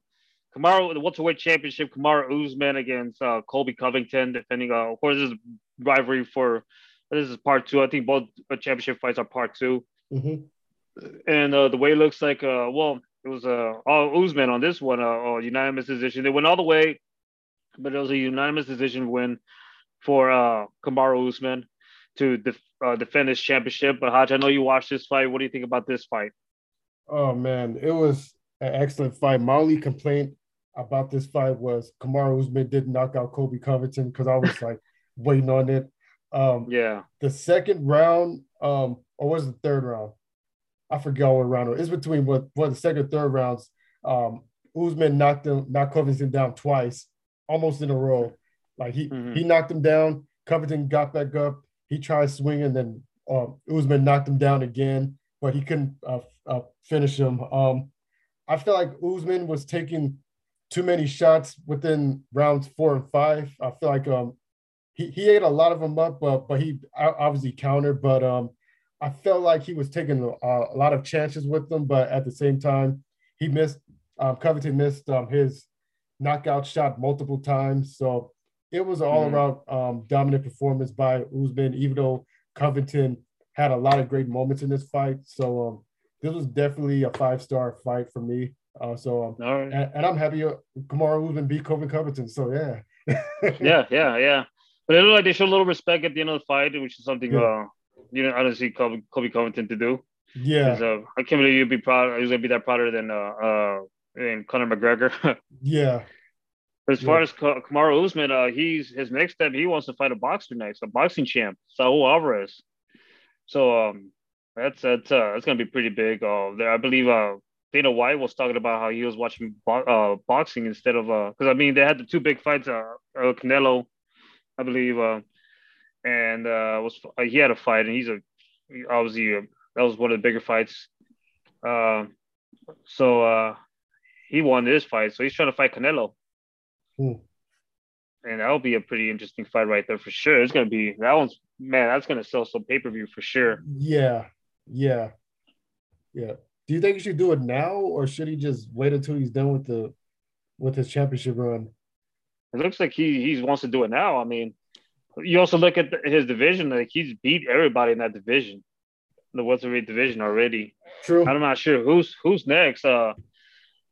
Kamaru, the welterweight championship, Kamaru Usman against uh, Colby Covington, defending. Uh, of course, this is rivalry for. This is part two. I think both championship fights are part 2 mm-hmm. And uh, the way it looks like, uh, well, it was uh, all Usman on this one, uh, unanimous decision. They went all the way, but it was a unanimous decision win for uh, Kamaru Usman to def- uh, defend his championship. But Hodge, I know you watched this fight. What do you think about this fight? Oh man, it was an excellent fight. My only complaint about this fight was Kamaru Usman didn't knock out Colby Covington because I was like (laughs) waiting on it. Um, yeah. The second round, um, or was the third round? I forgot what round it was. It's between what what the second third rounds. Um, Usman knocked him, knocked Covington down twice, almost in a row. Like he Mhm. he knocked him down. Covington got back up. He tried swinging, then uh, Usman knocked him down again, but he couldn't uh, uh, finish him. Um, I feel like Usman was taking too many shots within rounds four and five. I feel like um, he, he ate a lot of them up, but but he obviously countered. But um, I felt like he was taking a, a lot of chances with them, but at the same time, he missed. Um, Covington missed um, his knockout shot multiple times, so it was an all around um, dominant performance by Usman. Even though Covington had a lot of great moments in this fight, so um, this was definitely a five star fight for me. Uh, so um, All right. and, and I'm happy Kamaru Usman beat Colby Covington. So yeah, (laughs) yeah, yeah, yeah. But it looked like they showed a little respect at the end of the fight, which is something Yeah. uh, you know I don't see Colby, Colby Covington to do. Yeah, uh, I can't believe you'd be proud. He was gonna be that prouder than uh, uh, than Conor McGregor. (laughs) yeah, But as far Yeah. as Ka- Kamaru Usman, uh, he's his next step. He wants to fight a boxer next, a boxing champ, Saul Alvarez. So um, that's that's uh, that's gonna be pretty big. Uh, there, I believe uh, Dana White was talking about how he was watching bo- uh, boxing instead of uh, because I mean they had the two big fights. Uh, uh Canelo, I believe, uh, and uh, was uh, he had a fight, and he's a obviously uh, that was one of the bigger fights. Uh, so uh, he won this fight, so he's trying to fight Canelo Hmm. and that'll be a pretty interesting fight right there for sure. It's gonna be that one's man, that's gonna sell some pay per view for sure. yeah, yeah, yeah. Do you think he should do it now, or should he just wait until he's done with the with his championship run? It looks like he he wants to do it now. I mean, you also look at the, his division; like he's beat everybody in that division, the welterweight division already. True. I'm not sure who's who's next. Uh,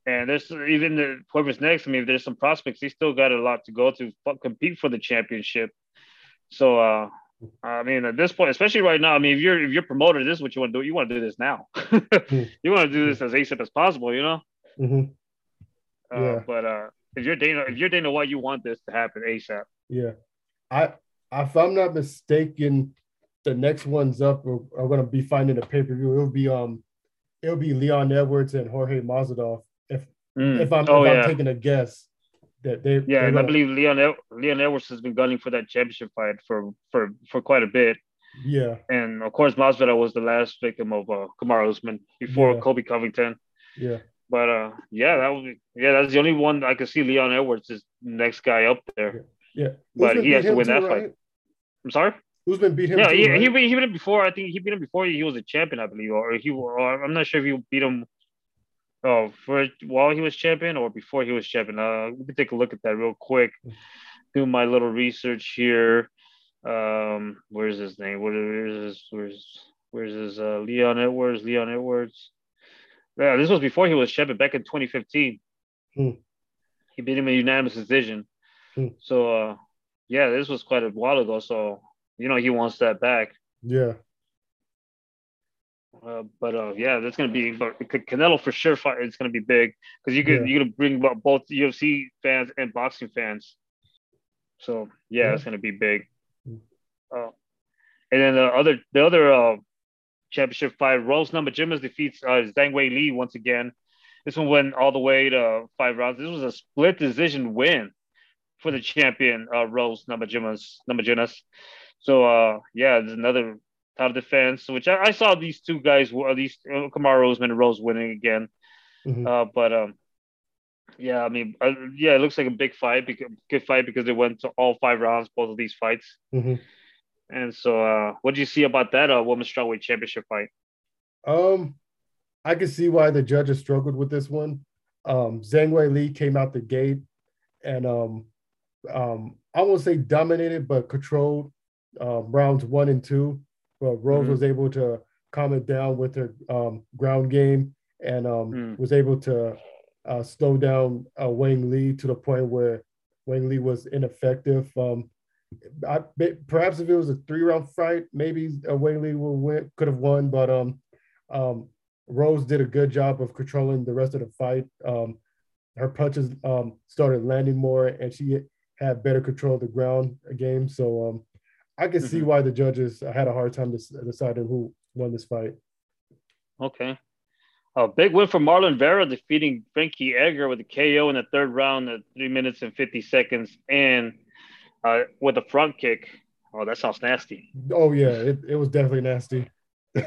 and there's even the whoever's next. I mean, there's some prospects. He still got a lot to go to compete for the championship. So, uh, I mean, at this point, especially right now, I mean, if you're if you're promoted, this is what you want to do. You want to do this now. (laughs) you want to do this as ASAP as possible. You know. hmm Uh, Yeah. But uh, if you're Dana, if you're Dana White, you want this to happen ASAP. Yeah, I if I'm not mistaken, the next ones up are, are going to be finding a pay per view. It'll be um, it'll be Leon Edwards and Jorge Masvidal. If Mm. if I'm oh if I'm taking a guess, that they yeah, and I believe Leon Leon Edwards has been gunning for that championship fight for for for quite a bit. yeah And of course, Masvidal was the last victim of uh, Kamaru Usman before Yeah. Colby Covington. yeah But uh, yeah, that would be, yeah, that's the only one I could see. Leon Edwards is next guy up there. yeah. But Usman he has to win too, that right? fight. I'm sorry. Usman beat him. Yeah, too, he, right? he beat he beat him before. I think he beat him before he was a champion, I believe, or he. Or I'm not sure if he beat him. Oh, for while he was champion or before he was champion. Uh, let me take a look at that real quick. Do my little research here. Um, where's his name? What is his? Where's where's his? Uh, Leon Edwards. Leon Edwards. Yeah, this was before he was champion back in 2015. Hmm. He beat him in unanimous decision. Hmm. So, uh, yeah, this was quite a while ago. So, you know, he wants that back. yeah Uh, but uh, yeah, that's gonna be. But Canelo for sure. Fight, it's gonna be big because you could Yeah. you're gonna bring both UFC fans and boxing fans. So yeah, Yeah. it's gonna be big. Mm. Uh, and then the other the other uh, championship fight, Rose Namajunas defeats uh, Zhang Weili once again. This one went all the way to five rounds. This was a split decision win for the champion, uh, Rose Namajunas. Namajunas. So uh, yeah, there's another title defense, which I, I saw these two guys, these uh, Kamaru Usman and Rose winning again. Mhm. Uh, but um, yeah, I mean, uh, yeah, it looks like a big fight, because, good fight because they went to all five rounds, both of these fights. Mhm. And so, uh, what do you see about that uh, women's strawweight championship fight? Um, I can see why the judges struggled with this one. Um, Zhang Weili came out the gate and um, um, I won't say dominated, but controlled um, rounds one and two. But Rose Mhm. was able to calm it down with her um, ground game and um, Mm. was able to uh, slow down uh, Wang Li to the point where Wang Lee was ineffective. Um, I, perhaps if it was a three round fight, maybe uh, Wang Li would win, could have won, but um, um, Rose did a good job of controlling the rest of the fight. Um, her punches um, started landing more, and she had better control of the ground game. So um, I can see Mhm. why the judges had a hard time deciding who won this fight. Okay. A big win for Marlon Vera defeating Frankie Edgar with a KO in the third round at three minutes and 50 seconds and uh, with a front kick. Oh, that sounds nasty. Oh yeah, it, it was definitely nasty.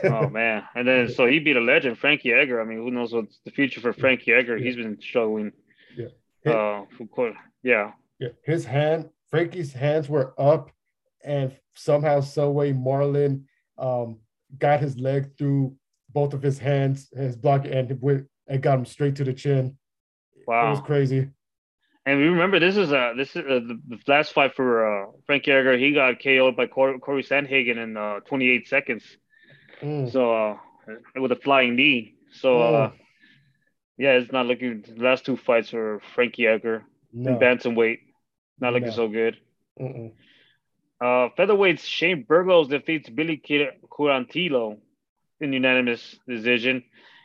oh man. And then so he beat a legend, Frankie Edgar. I mean, who knows what's the future for Frankie Edgar? He's been struggling. Yeah. Uh, yeah. Yeah. His hand, Frankie's hands were up, and somehow, some way, Marlon um, got his leg through both of his hands, his block, and went and got him straight to the chin. Wow, it was crazy. And we remember this is uh this is uh, the, the last fight for uh, Frankie Edgar. He got KO'd by Corey, Cory Sandhagen in uh, 28 seconds. Mm. So uh, with a flying knee. So uh, mm. yeah, it's not looking. The last two fights for Frankie Edgar no. in bantamweight, not looking no. so good. Mm-mm. Uh, featherweights Shane Burgos defeats Billy Quarantillo in unanimous decision.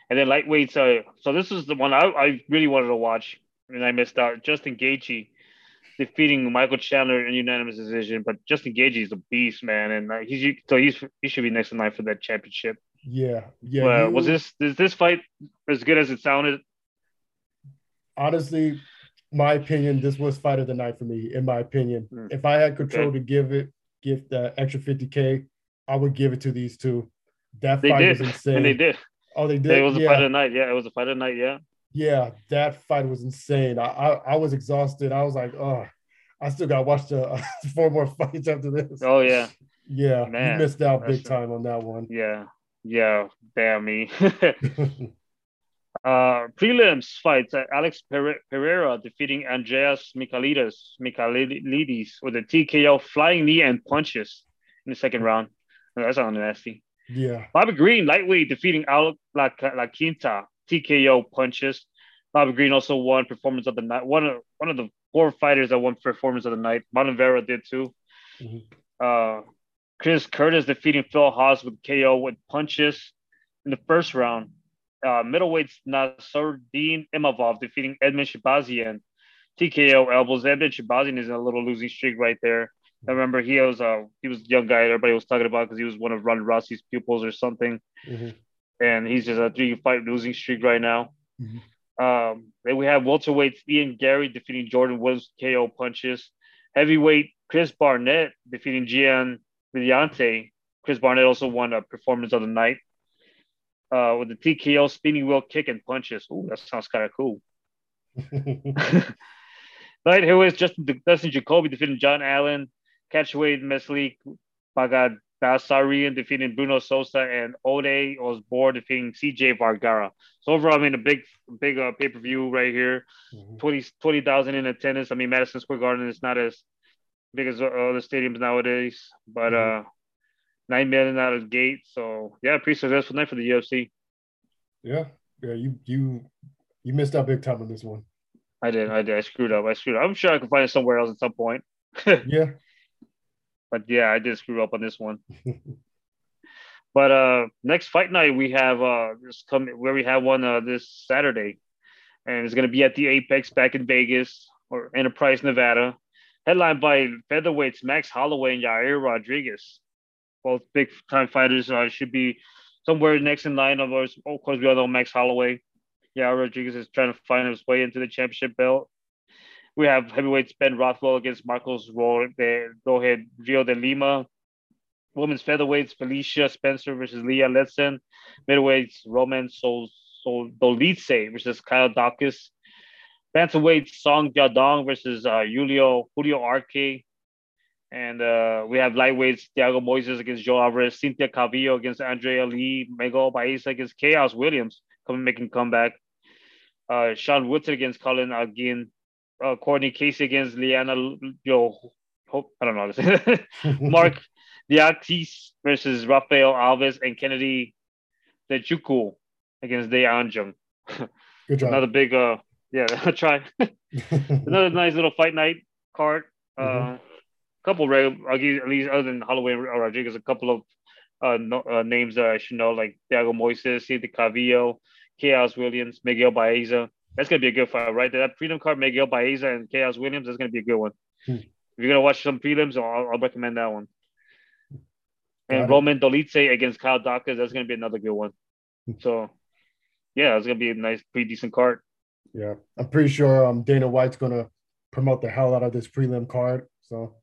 And then lightweights, uh, so this is the one I, I really wanted to watch and I missed out. Justin Gaethje defeating Michael Chandler in unanimous decision, but Justin Gaethje is a beast, man, and uh, he's so he's he should be next in line for that championship. Yeah, yeah. You, was this is this fight as good as it sounded? Honestly, my opinion, this was fight of the night for me. In my opinion, mm. if I had control okay. to give it, give the extra fifty k, I would give it to these two. That they fight did. was insane. And they did. Oh, they did. It was yeah. a fight of the night. Yeah, it was a fight of the night. Yeah. Yeah, that fight was insane. I I, I was exhausted. I was like, oh, I still got to watch the uh, (laughs) four more fights after this. Oh yeah. Yeah, Man, you missed out big time on that one. Yeah, yeah, damn me. (laughs) (laughs) uh, prelims fights: uh, Alex Pereira defeating Andreas Mikalidis, Michailidis with a TKO flying knee and punches in the second round. That sounds nasty. Yeah. Bobby Green, lightweight, defeating Al La, La Quinta, TKO punches. Bobby Green also won performance of the night. One of one of the four fighters that won performance of the night. Marlon Vera did too. Mm-hmm. Uh, Chris Curtis defeating Phil Hawes with KO with punches in the first round. Uh, middleweights Nassourdine Imavov defeating Edmen Shahbazyan. TKO elbows. Edmen Shahbazyan is in a little losing streak right there. I remember he was uh he was a young guy everybody was talking about because he was one of Ron Rossi's pupils or something, mm-hmm. and he's just a three fight losing streak right now. Mm-hmm. Um, then we have welterweights Ian Garry defeating Jordan Williams KO punches. Heavyweight Chris Barnett defeating Gian Villante. Chris Barnett also won a performance of the night uh, with the TKO spinning wheel kick and punches. Ooh, that sounds kind of cool. (laughs) Night heavyweight Justin Dustin Jacoby defeating John Allan catchweight Mesli Baghdasaryan defeating Bruno Sosa and Ode Osbourne defeating CJ Vergara. So overall, I mean, a big, big uh, pay per view right here. Mm-hmm. 20,000 in attendance. I mean, Madison Square Garden is not as big as uh, other stadiums nowadays, but mm-hmm. uh, nine million out of the gate. So yeah, pretty successful night for the UFC. Yeah, yeah, you you you missed out big time on this one. I did, I did. I screwed up. I screwed up. I'm sure I can find it somewhere else at some point. (laughs) yeah, but yeah, I did screw up on this one. (laughs) but uh next fight night we have uh this come where we have one uh this Saturday. And it's gonna be at the Apex back in Vegas or Enterprise, Nevada. Headlined by featherweights Max Holloway and Yair Rodriguez. Both big time fighters uh, should be somewhere next in line. Of course, of course, we all know Max Holloway. Yeah, Rodriguez is trying to find his way into the championship belt. We have heavyweights Ben Rothwell against Marcos ahead, Rio de Lima. Women's featherweights Felicia Spencer versus Leah Letson. Middleweights Roman Sol, Sol Dolidze versus Kyle Daukaus. Bantamweights Song Yadong versus uh, Julio Julio Arce. And uh, we have lightweights Thiago Moises against Joe Alvarez, Cynthia Calvillo against Andrea Lee, Miguel Baeza against Khaos Williams coming making comeback. Uh, Sean Woodson against Colin Agin, uh, Courtney Casey against Liana, yo, hope, I don't know how to say (laughs) Mark Diakiese versus Rafael Alves and Kennedy Nzechukwu against Dae Anjung. Good job. Another big, uh, yeah, (laughs) try. (laughs) Another nice little fight night card. Uh, mm-hmm. Couple, I'll give at least other than Holloway Rodriguez, a couple of uh, no, uh, names that I should know, like Thiago Moises, Cynthia Calvillo, Khaos Williams, Miguel Baeza. That's gonna be a good fight, right? That freedom card, Miguel Baeza and Khaos Williams, that's gonna be a good one. Hmm. If you're gonna watch some prelims, I'll, I'll recommend that one. and Roman Dolidze against Kyle Daukaus, that's gonna be another good one. Hmm. So, yeah, it's gonna be a nice, pretty decent card. Yeah, I'm pretty sure um, Dana White's gonna promote the hell out of this prelim card. So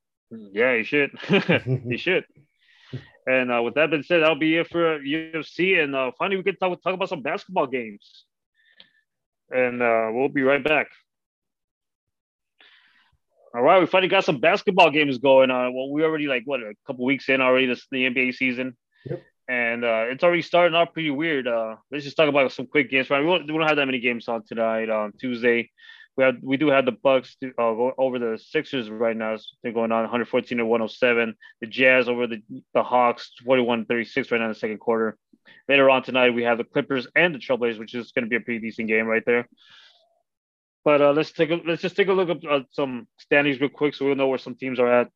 yeah, he should. (laughs) he (laughs) should. And uh, with that being said, that'll be it for UFC. And uh, finally, we can talk talk about some basketball games. And uh, we'll be right back. All right, we finally got some basketball games going on. Well, we already like what a couple weeks in already this the NBA season. Yep. And uh, it's already starting off pretty weird. Uh, let's just talk about some quick games. Right, we we don't have that many games on tonight on Tuesday. We have we do have the Bucks to, uh, over the Sixers right now. They're going on 114 to 107. The Jazz over the the Hawks 41 36 right now in the second quarter. Later on tonight, we have the Clippers and the Trailblazers, which is going to be a pretty decent game right there. But uh, let's take a let's just take a look at uh, some standings real quick, so we'll know where some teams are at.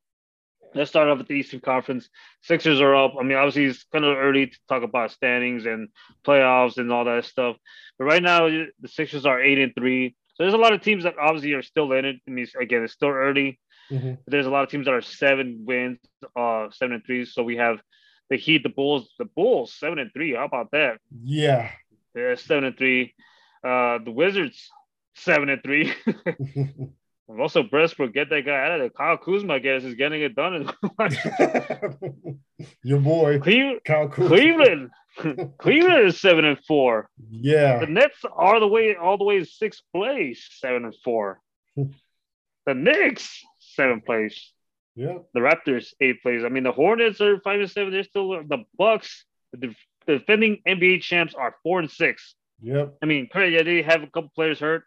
Let's start off with the Eastern Conference. Sixers are up. I mean, obviously it's kind of early to talk about standings and playoffs and all that stuff. But right now, the Sixers are eight and three. So there's a lot of teams that obviously are still in it. I mean, again, it's still early. Mm-hmm. there's a lot of teams that are seven wins, uh, seven and three. So we have the Heat, the Bulls, the Bulls seven and three. How about that? Yeah, they're seven and three. Uh, the Wizards seven and three. (laughs) (laughs) also, Westbrook, get that guy out of there. Kyle Kuzma, I guess, is getting it done. (laughs) Your boy, Cleve- Kyle Kuzma. Cleveland. (laughs) Cleveland is seven and four. Yeah. The Nets are the way all the way to sixth place, seven and four. (laughs) the Knicks, seventh place. Yeah. The Raptors, eighth place. I mean, the Hornets are five and seven. They're still the Bucks. The defending NBA champs are four and six. Yep. I mean, yeah, they have a couple players hurt.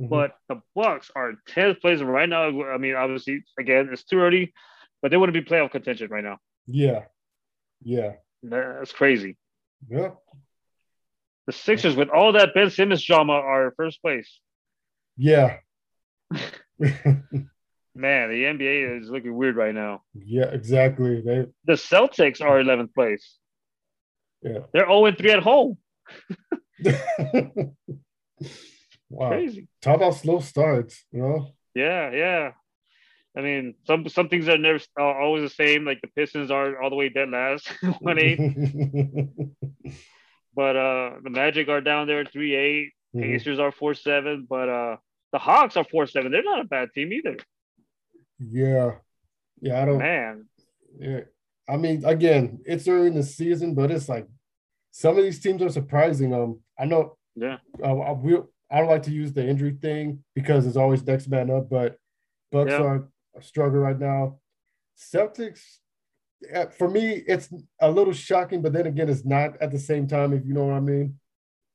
Mm-hmm. But the Bucks are 10th place right now. I mean, obviously, again, it's too early, but they wouldn't be playoff contention right now. Yeah. Yeah. That's crazy. Yeah. The Sixers, with all that Ben Simmons drama, are first place. Yeah. (laughs) Man, the NBA is looking weird right now. Yeah, exactly. They the Celtics are 11th place. Yeah. They're 0 3 at home. (laughs) Wow. Crazy. Talk about slow starts, you know? Yeah, yeah. I mean, some some things are never are always the same. Like the Pistons are all the way dead last, (laughs) one eight. (laughs) but uh, the Magic are down there three eight. Mm-hmm. Pacers are four seven. But uh, the Hawks are four seven. They're not a bad team either. Yeah, yeah. I don't. Man. Yeah, I mean, again, it's early in the season, but it's like some of these teams are surprising. Um, I know. Yeah. Uh, we I don't like to use the injury thing because it's always next man up, but Bucks yeah. are struggling right now. Celtics, for me, it's a little shocking, but then again, it's not at the same time, if you know what I mean.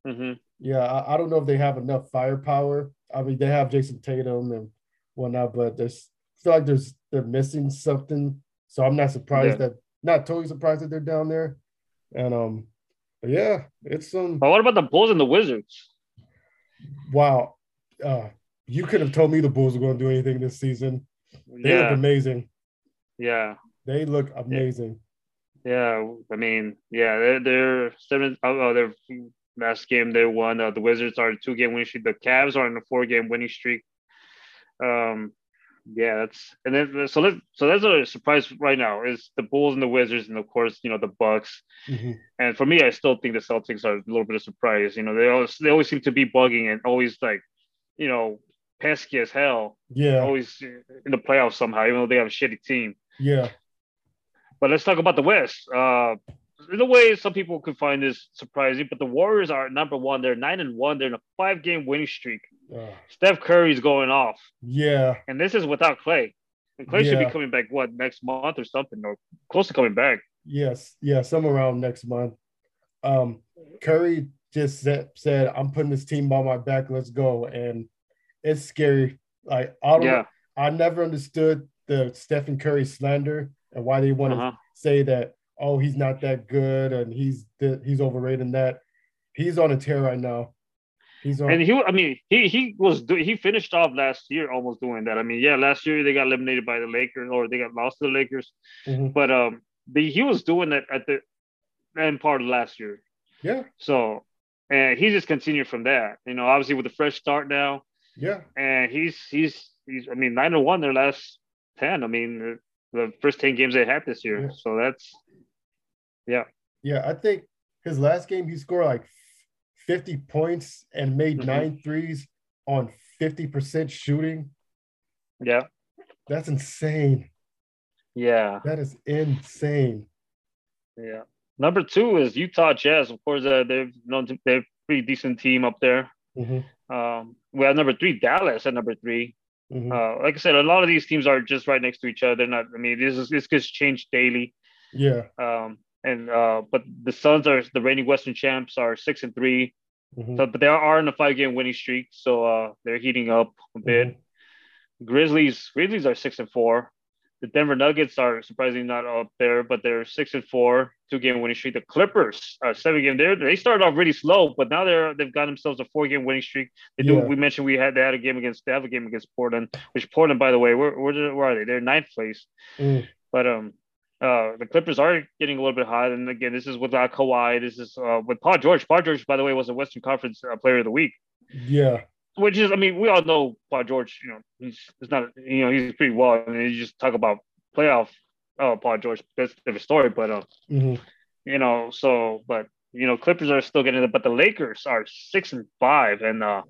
Mm-hmm. Yeah, I, I, don't know if they have enough firepower. I mean, they have Jayson Tatum and whatnot, but there's feel like there's they're missing something. So I'm not surprised yeah. that not totally surprised that they're down there. And um, yeah, it's um. But what about the Bulls and the Wizards? wow, uh, you could have told me the Bulls were going to do anything this season. They yeah. look amazing. Yeah, they look amazing. Yeah, I mean, yeah, they're they're seven. Oh, oh their last game they won. Uh, the Wizards are a two game winning streak. The Cavs are in a four game winning streak. Um, yeah, that's and then so let so that's a surprise right now is the Bulls and the Wizards and of course you know the Bucks. Mm-hmm. And for me, I still think the Celtics are a little bit of surprise. You know, they always they always seem to be bugging and always like, you know, pesky as hell. Yeah, always in the playoffs somehow, even though they have a shitty team. Yeah. But let's talk about the West. Uh, in a way, some people could find this surprising, but the Warriors are number one. They're nine and one. They're in a five game winning streak. Uh, Steph Curry's going off. Yeah. And this is without Klay. And Klay yeah. should be coming back what next month or something, or close to coming back. Yes, yeah, some around next month. Um, Curry just said, said, "I'm putting this team on my back. Let's go." And it's scary. Like I don't, yeah. I never understood the Stephen Curry slander and why they want to uh-huh. say that. Oh, he's not that good, and he's he's overrated. That he's on a tear right now. He's on. And he, I mean, he he was he finished off last year almost doing that. I mean, yeah, last year they got eliminated by the Lakers or they got lost to the Lakers, mm-hmm. but um, the, he was doing that at the end part of last year. Yeah. So, and he just continued from that. You know, obviously with a fresh start now. Yeah. And he's he's he's. I mean, nine and one their last ten. I mean, the first ten games they had this year. Yeah. So that's, yeah. Yeah, I think his last game he scored like 50 points and made Mhm. nine threes on 50% shooting. Yeah. That's insane. Yeah. That is insane. Yeah. Number two is Utah Jazz. Of course, uh, they're known they're a pretty decent team up there. Mhm, Um, we have number three, Dallas at number three. mhm. Uh, like I said, a lot of these teams are just right next to each other. They're not. I mean, this is this gets changed daily. yeah. Um, and uh, but the Suns are the reigning Western champs are six and three. mhm, So, but they are in a five game winning streak, so uh, they're heating up a bit. mhm. Grizzlies Grizzlies are six and four. The Denver Nuggets are surprisingly not up there, but they're six and four, two game winning streak. The Clippers are seven game. They they started off really slow, but now they're they've got themselves a four game winning streak. They do. Yeah. We mentioned we had they had a game against they have a game against Portland, which Portland, by the way, where where, where are they? They're ninth place. Mm. But um, uh, the Clippers are getting a little bit hot, and again, this is without Kawhi. This is uh, with Paul George. Paul George, by the way, was a Western Conference uh, Player of the Week Yeah. Which is, I mean, we all know Paul George. You know, he's it's not, you know, he's pretty well. I mean, you just talk about playoff, oh, Paul George. That's a different story, but uh, mhm. you know, so, but you know, Clippers are still getting it, but the Lakers are six and five, and uh,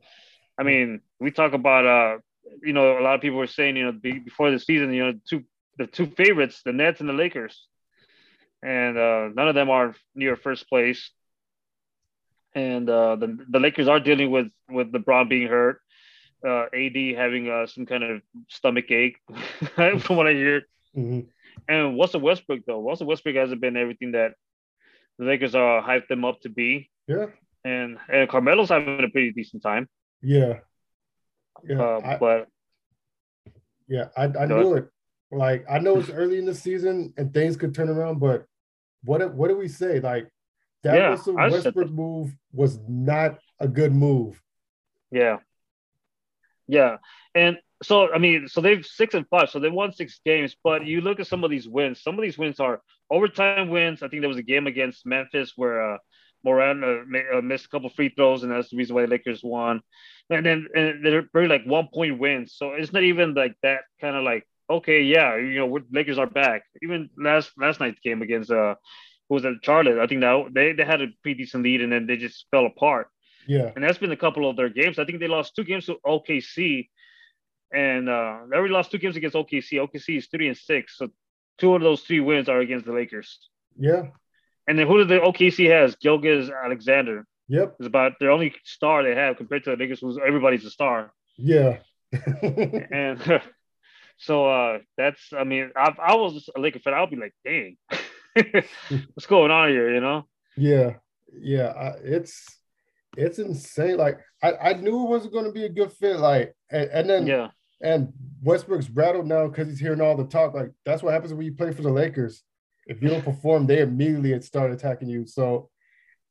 I mean, we talk about, uh, you know, a lot of people were saying, you know, be, before the season, you know, two the two favorites, the Nets and the Lakers, and uh, none of them are near first place. And uh, the the Lakers are dealing with with LeBron being hurt, uh, AD having uh, some kind of stomach ache, (laughs) from what I hear. Mhm. And Russell Westbrook though, Russell Westbrook hasn't been everything that the Lakers are hyped them up to be, Yeah. and and Carmelo's having a pretty decent time. Yeah. Yeah. Uh, I, but yeah. I, I knew it. Like I know it's early in the season and things could turn around, but what what do we say? Like that Yeah, I said Westbrook move was not a good move. yeah, yeah, and so I mean, so they've six and five, so they won six games. But you look at some of these wins. Some of these wins are overtime wins. I think there was a game against Memphis where uh, Morant uh, uh, missed a couple free throws, and that's the reason why the Lakers won. And then and they're very like one point wins, so it's not even like that kind of like okay, yeah, you know, Lakers are back. Even last last night's game against uh, who was at Charlotte, I think that they they had a pretty decent lead, and then they just fell apart. Yeah. And that's been a couple of their games. I think they lost two games to OKC, and uh, they already lost two games against OKC. OKC is three and six, so two of those three wins are against the Lakers. Yeah. And then who did the OKC has? Gilgis Alexander Yep. is about their only star they have compared to the Lakers, who's everybody's a star. Yeah. (laughs) (laughs) And (laughs) so uh, that's, I mean, I, I was a Laker fan. I'll be like, dang, (laughs) what's going on here? You know? Yeah, yeah, I, it's it's insane. Like I, I knew it wasn't going to be a good fit. Like and, and then Yeah, and Westbrook's rattled now because he's hearing all the talk. Like that's what happens when you play for the Lakers. If you don't (laughs) perform, they immediately start attacking you. So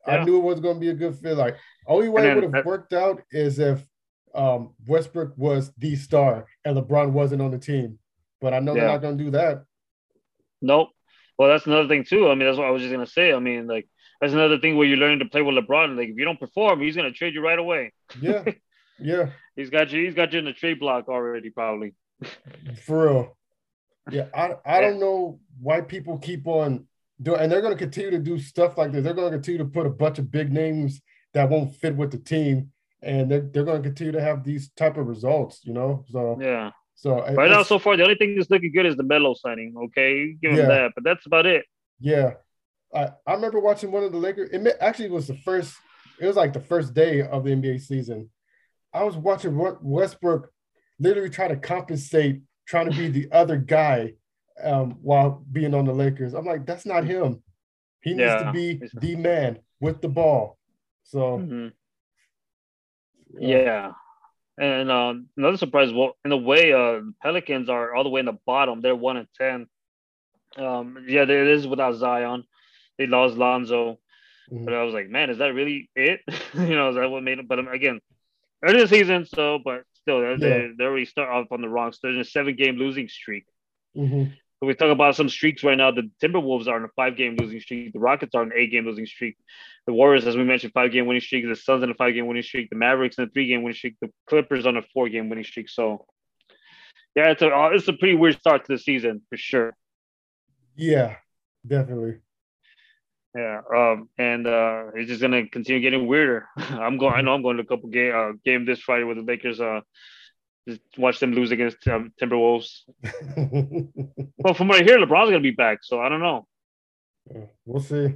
I knew it was going to be a good fit. Like only way it would have worked out is if um, Westbrook was the star and LeBron wasn't on the team. But I know they're not going to do that. nope. Well, that's another thing too. I mean, that's what I was just gonna say. I mean, like that's another thing where you're learning to play with LeBron. Like if you don't perform, he's gonna trade you right away. Yeah, yeah. (laughs) He's got you. He's got you in the trade block already, probably. For real. Yeah, I I don't know why people keep on doing, and they're going to continue to do stuff like this. They're going to continue to put a bunch of big names that won't fit with the team, and they're, they're going to continue to have these type of results. You know, so Yeah. So Right now, so far, the only thing that's looking good is the Melo signing. Okay, give him Yeah. that, but that's about it. yeah. I I remember watching one of the Lakers. It actually was the first. It was like the first day of the NBA season. I was watching Wa- Westbrook literally try to compensate, trying to be the (laughs) other guy um, while being on the Lakers. I'm like, that's not him. He needs to be the man with the ball. So Mhm. Yeah. And uh, another surprise, well, in a way, uh, Pelicans are all the way in the bottom. They're one and ten. Um, yeah, it is without Zion. They lost Lonzo, Mhm. but I was like, man, is that really it? (laughs) you know, is that what made it? But um, again, early the season, so but still, they're, they they already start off on the wrong. So they're in a seven-game losing streak. mhm. So we talk about some streaks right now. The Timberwolves are on a five-game losing streak. The Rockets are on an eight-game losing streak. The Warriors, as we mentioned, five-game winning streak. The Suns on a five-game winning streak. The Mavericks on a three-game winning streak. The Clippers on a four-game winning streak. So, yeah, it's a uh, it's a pretty weird start to the season for sure. yeah, definitely. Yeah, um, and uh, it's just gonna continue getting weirder. (laughs) I'm going. I know I'm going to a couple game uh, game this Friday with the Lakers. Uh, watch them lose against um, Timberwolves. (laughs) well, from what I hear, LeBron's gonna be back, so I don't know. we'll see.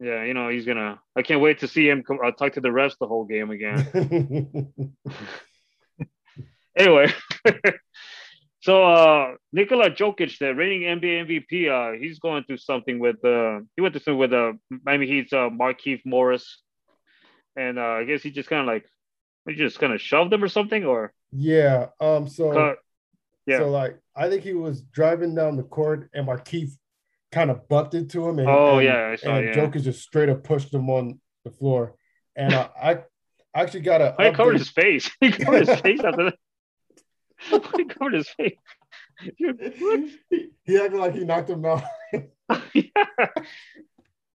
Yeah, you know he's gonna. I can't wait to see him come, uh, talk to the refs the whole game again. (laughs) (laughs) anyway, so uh Nikola Jokic, the reigning NBA MVP, uh, he's going through something with uh he went through something with uh Miami Heat's uh Markieff Morris, and uh I guess he just kind of like he just kind of shoved him or something, or yeah. Um. So cut. yeah. So like I think he was driving down the court and Markieff kind of bumped into him and, Oh, and, yeah, I saw, and yeah. Jokic just straight up pushed him on the floor. And uh, I actually got a. I covered his face. (laughs) He covered his face after that. (laughs) he covered his face. Dude, what? he, he acted like he knocked him out. (laughs) yeah.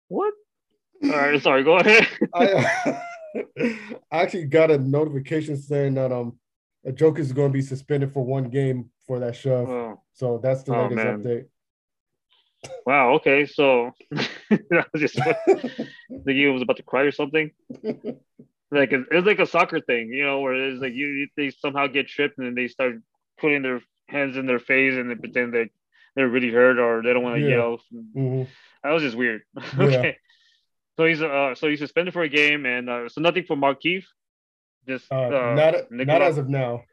What? All right, sorry. Go ahead. I, uh, I actually got a notification saying that um a Jokic is going to be suspended for one game for that shove. Oh, So that's the Oh, latest man. update. wow. Okay. So (laughs) that was just (laughs) the game was about to cry or something. Like it was like a soccer thing, you know, where it's like you they somehow get tripped and then they start putting their hands in their face and they pretend that they're really hurt or they don't want to Yeah. yell. Mhm. That was just weird. (laughs) okay. So he's uh so he's suspended for a game and uh, so nothing for Markieff. Just Uh, uh, not not as of now.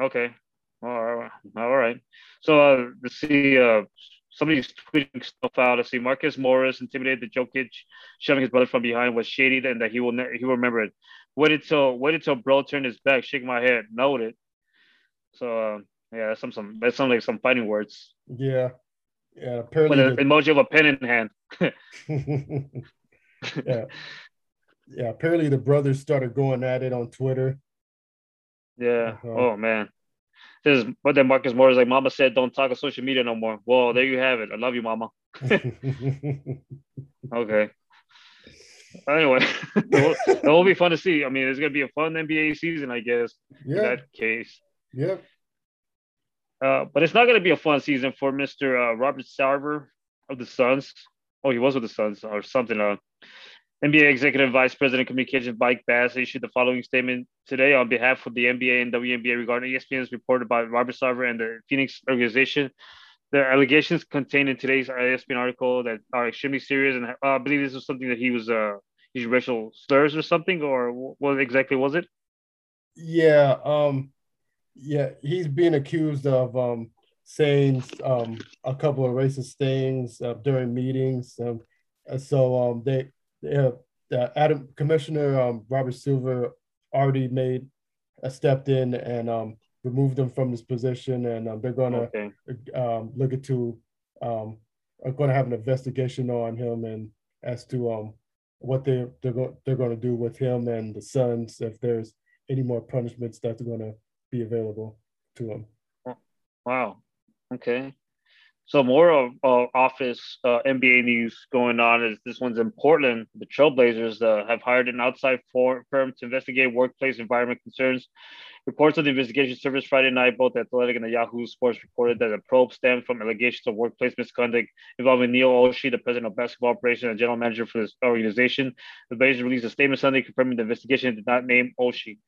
Okay. All right. All right. So uh, let's see. Uh, somebody's tweeting stuff out. Let's see. Marcus Morris intimidated the Jokic, shoving his brother from behind was shady, and that he will ne- he will remember it. Waited till waited till bro turned his back, shaking my head. Noted. So uh, yeah, that's some some that sounds like some fighting words Yeah. Yeah. with Apparently. an emoji of a pen in hand. (laughs) (laughs) yeah. Yeah. Apparently the brothers started going at it on Twitter. Yeah. Uh-huh. Oh man. This is, but then Marcus Morris like, Mama said, don't talk on social media no more. Well, there you have it. I love you, Mama. (laughs) (laughs) Okay. Anyway, (laughs) it will, be fun to see. I mean, it's gonna be a fun NBA season, I guess. Yeah. In that case, Yep. uh, but it's not gonna be a fun season for Mister uh, Robert Sarver of the Suns. Oh, he was with the Suns or something. Uh, NBA Executive Vice President Communications Mike Bass issued the following statement today on behalf of the NBA and WNBA regarding ESPN's report about Robert Sarver and the Phoenix organization. The allegations contained in today's ESPN article that are extremely serious, and uh, I believe this was something that he was uh, using racial slurs or something, or what exactly was it? Yeah. Um. Yeah. He's being accused of um saying um a couple of racist things uh, during meetings. Um. So um they the Adam Commissioner um Robert Silver already made uh, stepped in and um removed him from his position, and um, they're gonna Okay, um, look into um, are going to have an investigation on him and as to um, what they they're going they're going to do with him and the Suns if there's any more punishments that's going to be available to him. wow, okay. So more of office uh, NBA news going on is this one's in Portland. The Trailblazers uh, have hired an outside firm to investigate workplace environment concerns. Reports of the investigation surfaced Friday night. Both the Athletic and the Yahoo Sports reported that the probe stemmed from allegations of workplace misconduct involving Neil Olshey, the president of basketball operations and general manager for this organization. The Blazers released a statement Sunday confirming the investigation did not name Olshey.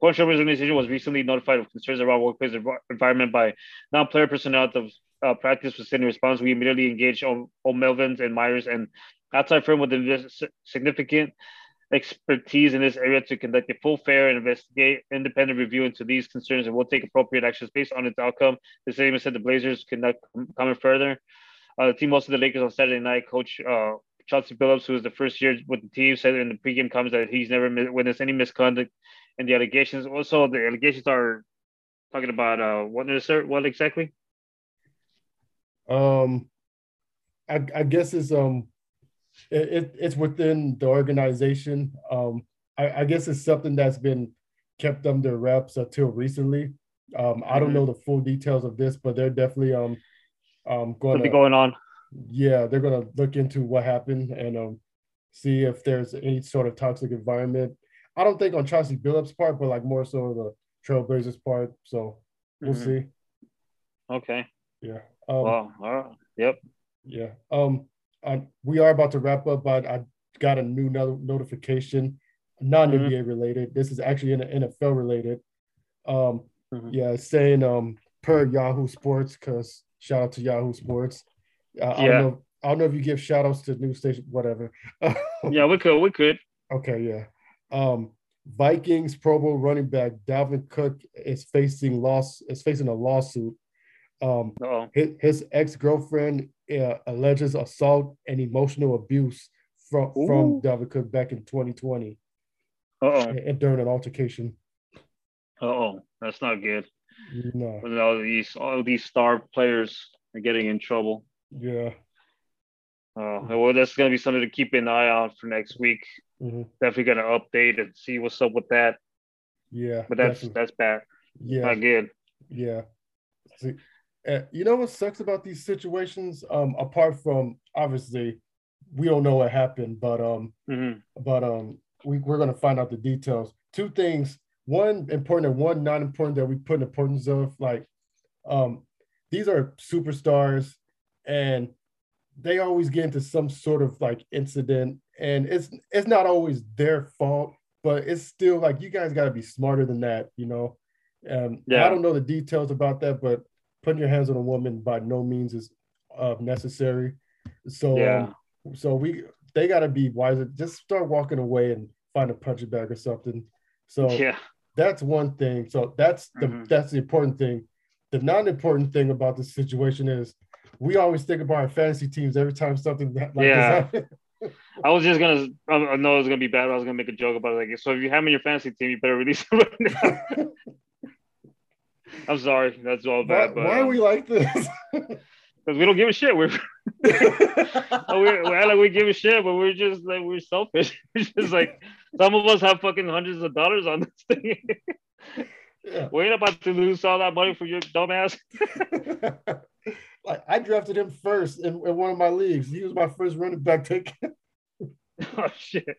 Portland Trailblazers organization was recently notified of concerns around workplace env- environment by non-player personnel of uh, practice facility response. We immediately engaged O- O'Melveny and Myers and outside firm with invest- significant expertise in this area to conduct a full, fair, and investigate independent review into these concerns, and will take appropriate actions based on its outcome. The statement said the Blazers cannot comment further. Uh, the team hosted the Lakers on Saturday night. Coach uh, Chauncey Billups, who is the first year with the team, said in the pregame comments that he's never witnessed any misconduct in the allegations. Also, the allegations are talking about uh, what what exactly? Um, I, I guess it's um, it, it it's within the organization. Um, I, I guess it's something that's been kept under wraps until recently. Um, I don't Mhm. know the full details of this, but they're definitely um, um going to going on. yeah, they're gonna look into what happened and um see if there's any sort of toxic environment. I don't think on Chauncey Billups' part, but like more so the Trailblazers part. So we'll Mhm. see. Okay. Yeah. Um, Wow. All right. Yep. Yeah. Um, uh, we are about to wrap up, but I got a new no- notification, non NBA Mm-hmm. related. This is actually in NFL related. Um, Mhm. yeah, saying um per Yahoo Sports, because shout out to Yahoo Sports. Uh, I Yeah. don't know. I don't know if you give shout outs to news station, whatever. (laughs) Yeah, we could. We could. Okay, yeah. Um, Vikings Pro Bowl running back Dalvin Cook is facing loss is facing a lawsuit. Um, his, his ex girlfriend uh, alleges assault and emotional abuse from from Ooh. Dalvin Cook back in 2020 oh, and, and during an altercation. oh, that's not good. No, When all these all these star players are getting in trouble. yeah, Uh, well, that's gonna be something to keep an eye on for next week. mhm, Definitely gonna update and see what's up with that. yeah. But that's definitely. that's bad. yeah, Not good. yeah. See, uh, you know what sucks about these situations? Um, apart from obviously, we don't know what happened, but um, hmm but um we, we're going to find out the details two things one important and one not important that we put in importance of like um these are superstars and they always get into some sort of like incident and it's it's not always their fault but it's still like you guys got to be smarter than that you know um Yeah. i don't know the details about that but putting your hands on a woman by no means is uh, necessary so Yeah. um, so we they got to be wiser. Just start walking away and find a punching bag or something. So Yeah. that's one thing. So that's the Mhm. that's the important thing. The non-important thing about this situation is we always think about our fantasy teams every time something like Yeah. this happens. (laughs) I was just gonna. I I know it was gonna be bad. but I was gonna make a joke about it. Like, so if you have him in your fantasy team, you better release (laughs) him right now. (laughs) I'm sorry, that's all why, bad. But why are we uh, like this? (laughs) Because we don't give a shit. We're (laughs) we're, we're like we give a shit, but we're just like we're selfish. (laughs) It's just like some of us have fucking hundreds of dollars on this thing. yeah. we ain't about to lose all that money for your dumbass. like I drafted him first in, in one of my leagues. He was my first running back pick. oh shit.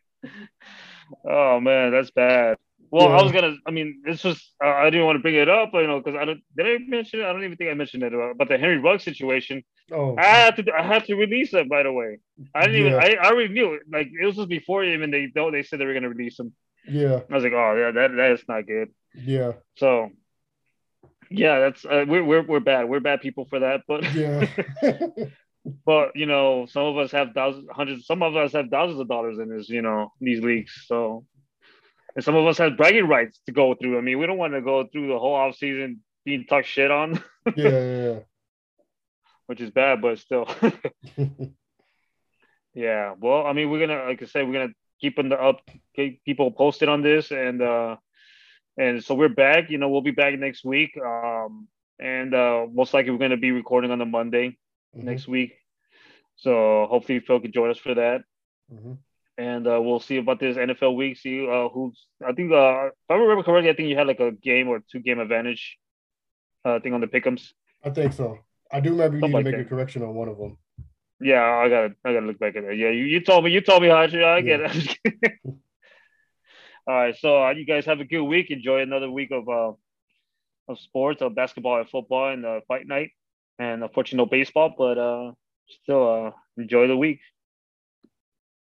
Oh man, that's bad. Well, I was gonna. I mean, this was. Uh, I didn't want to bring it up, you know, because I don't. Did I mention it? I don't even think I mentioned it about, about the Henry Ruggs situation. oh, I had to. I had to release it. By the way, I didn't even. I, I already knew it. Like it was just before even they know they said they were gonna release him. yeah, I was like, oh yeah, that that is not good. yeah, So. Yeah, that's uh, we're we're we're bad. We're bad people for that, but yeah. (laughs) (laughs) but you know, some of us have thousands, hundreds. Some of us have thousands of dollars in this, you know, these leagues. So, and some of us have bragging rights to go through. I mean, we don't want to go through the whole off season being talked shit on, yeah, (laughs) which is bad, but still, yeah. (laughs) yeah. Well, I mean, we're gonna, like I said, we're gonna keep in the up, keep people posted on this, and uh, and so we're back. You know, we'll be back next week. Um, and uh, most likely we're gonna be recording on the Monday. Mhm, next week. So hopefully Phil can join us for that. mhm. And uh, we'll see about this NFL week. See uh, who's. I think uh, if I remember correctly, I think you had like a game or two game advantage. Uh, thing on the pickums. I think so. I do remember you need to like make a correction on one of them. Yeah, I gotta I gotta look back at that. Yeah, you, you told me you told me how I get it. (laughs) All right, so uh, you guys have a good week. Enjoy another week of uh, of sports, of basketball and football, and uh, fight night. And unfortunately, no baseball, but uh, still uh, enjoy the week.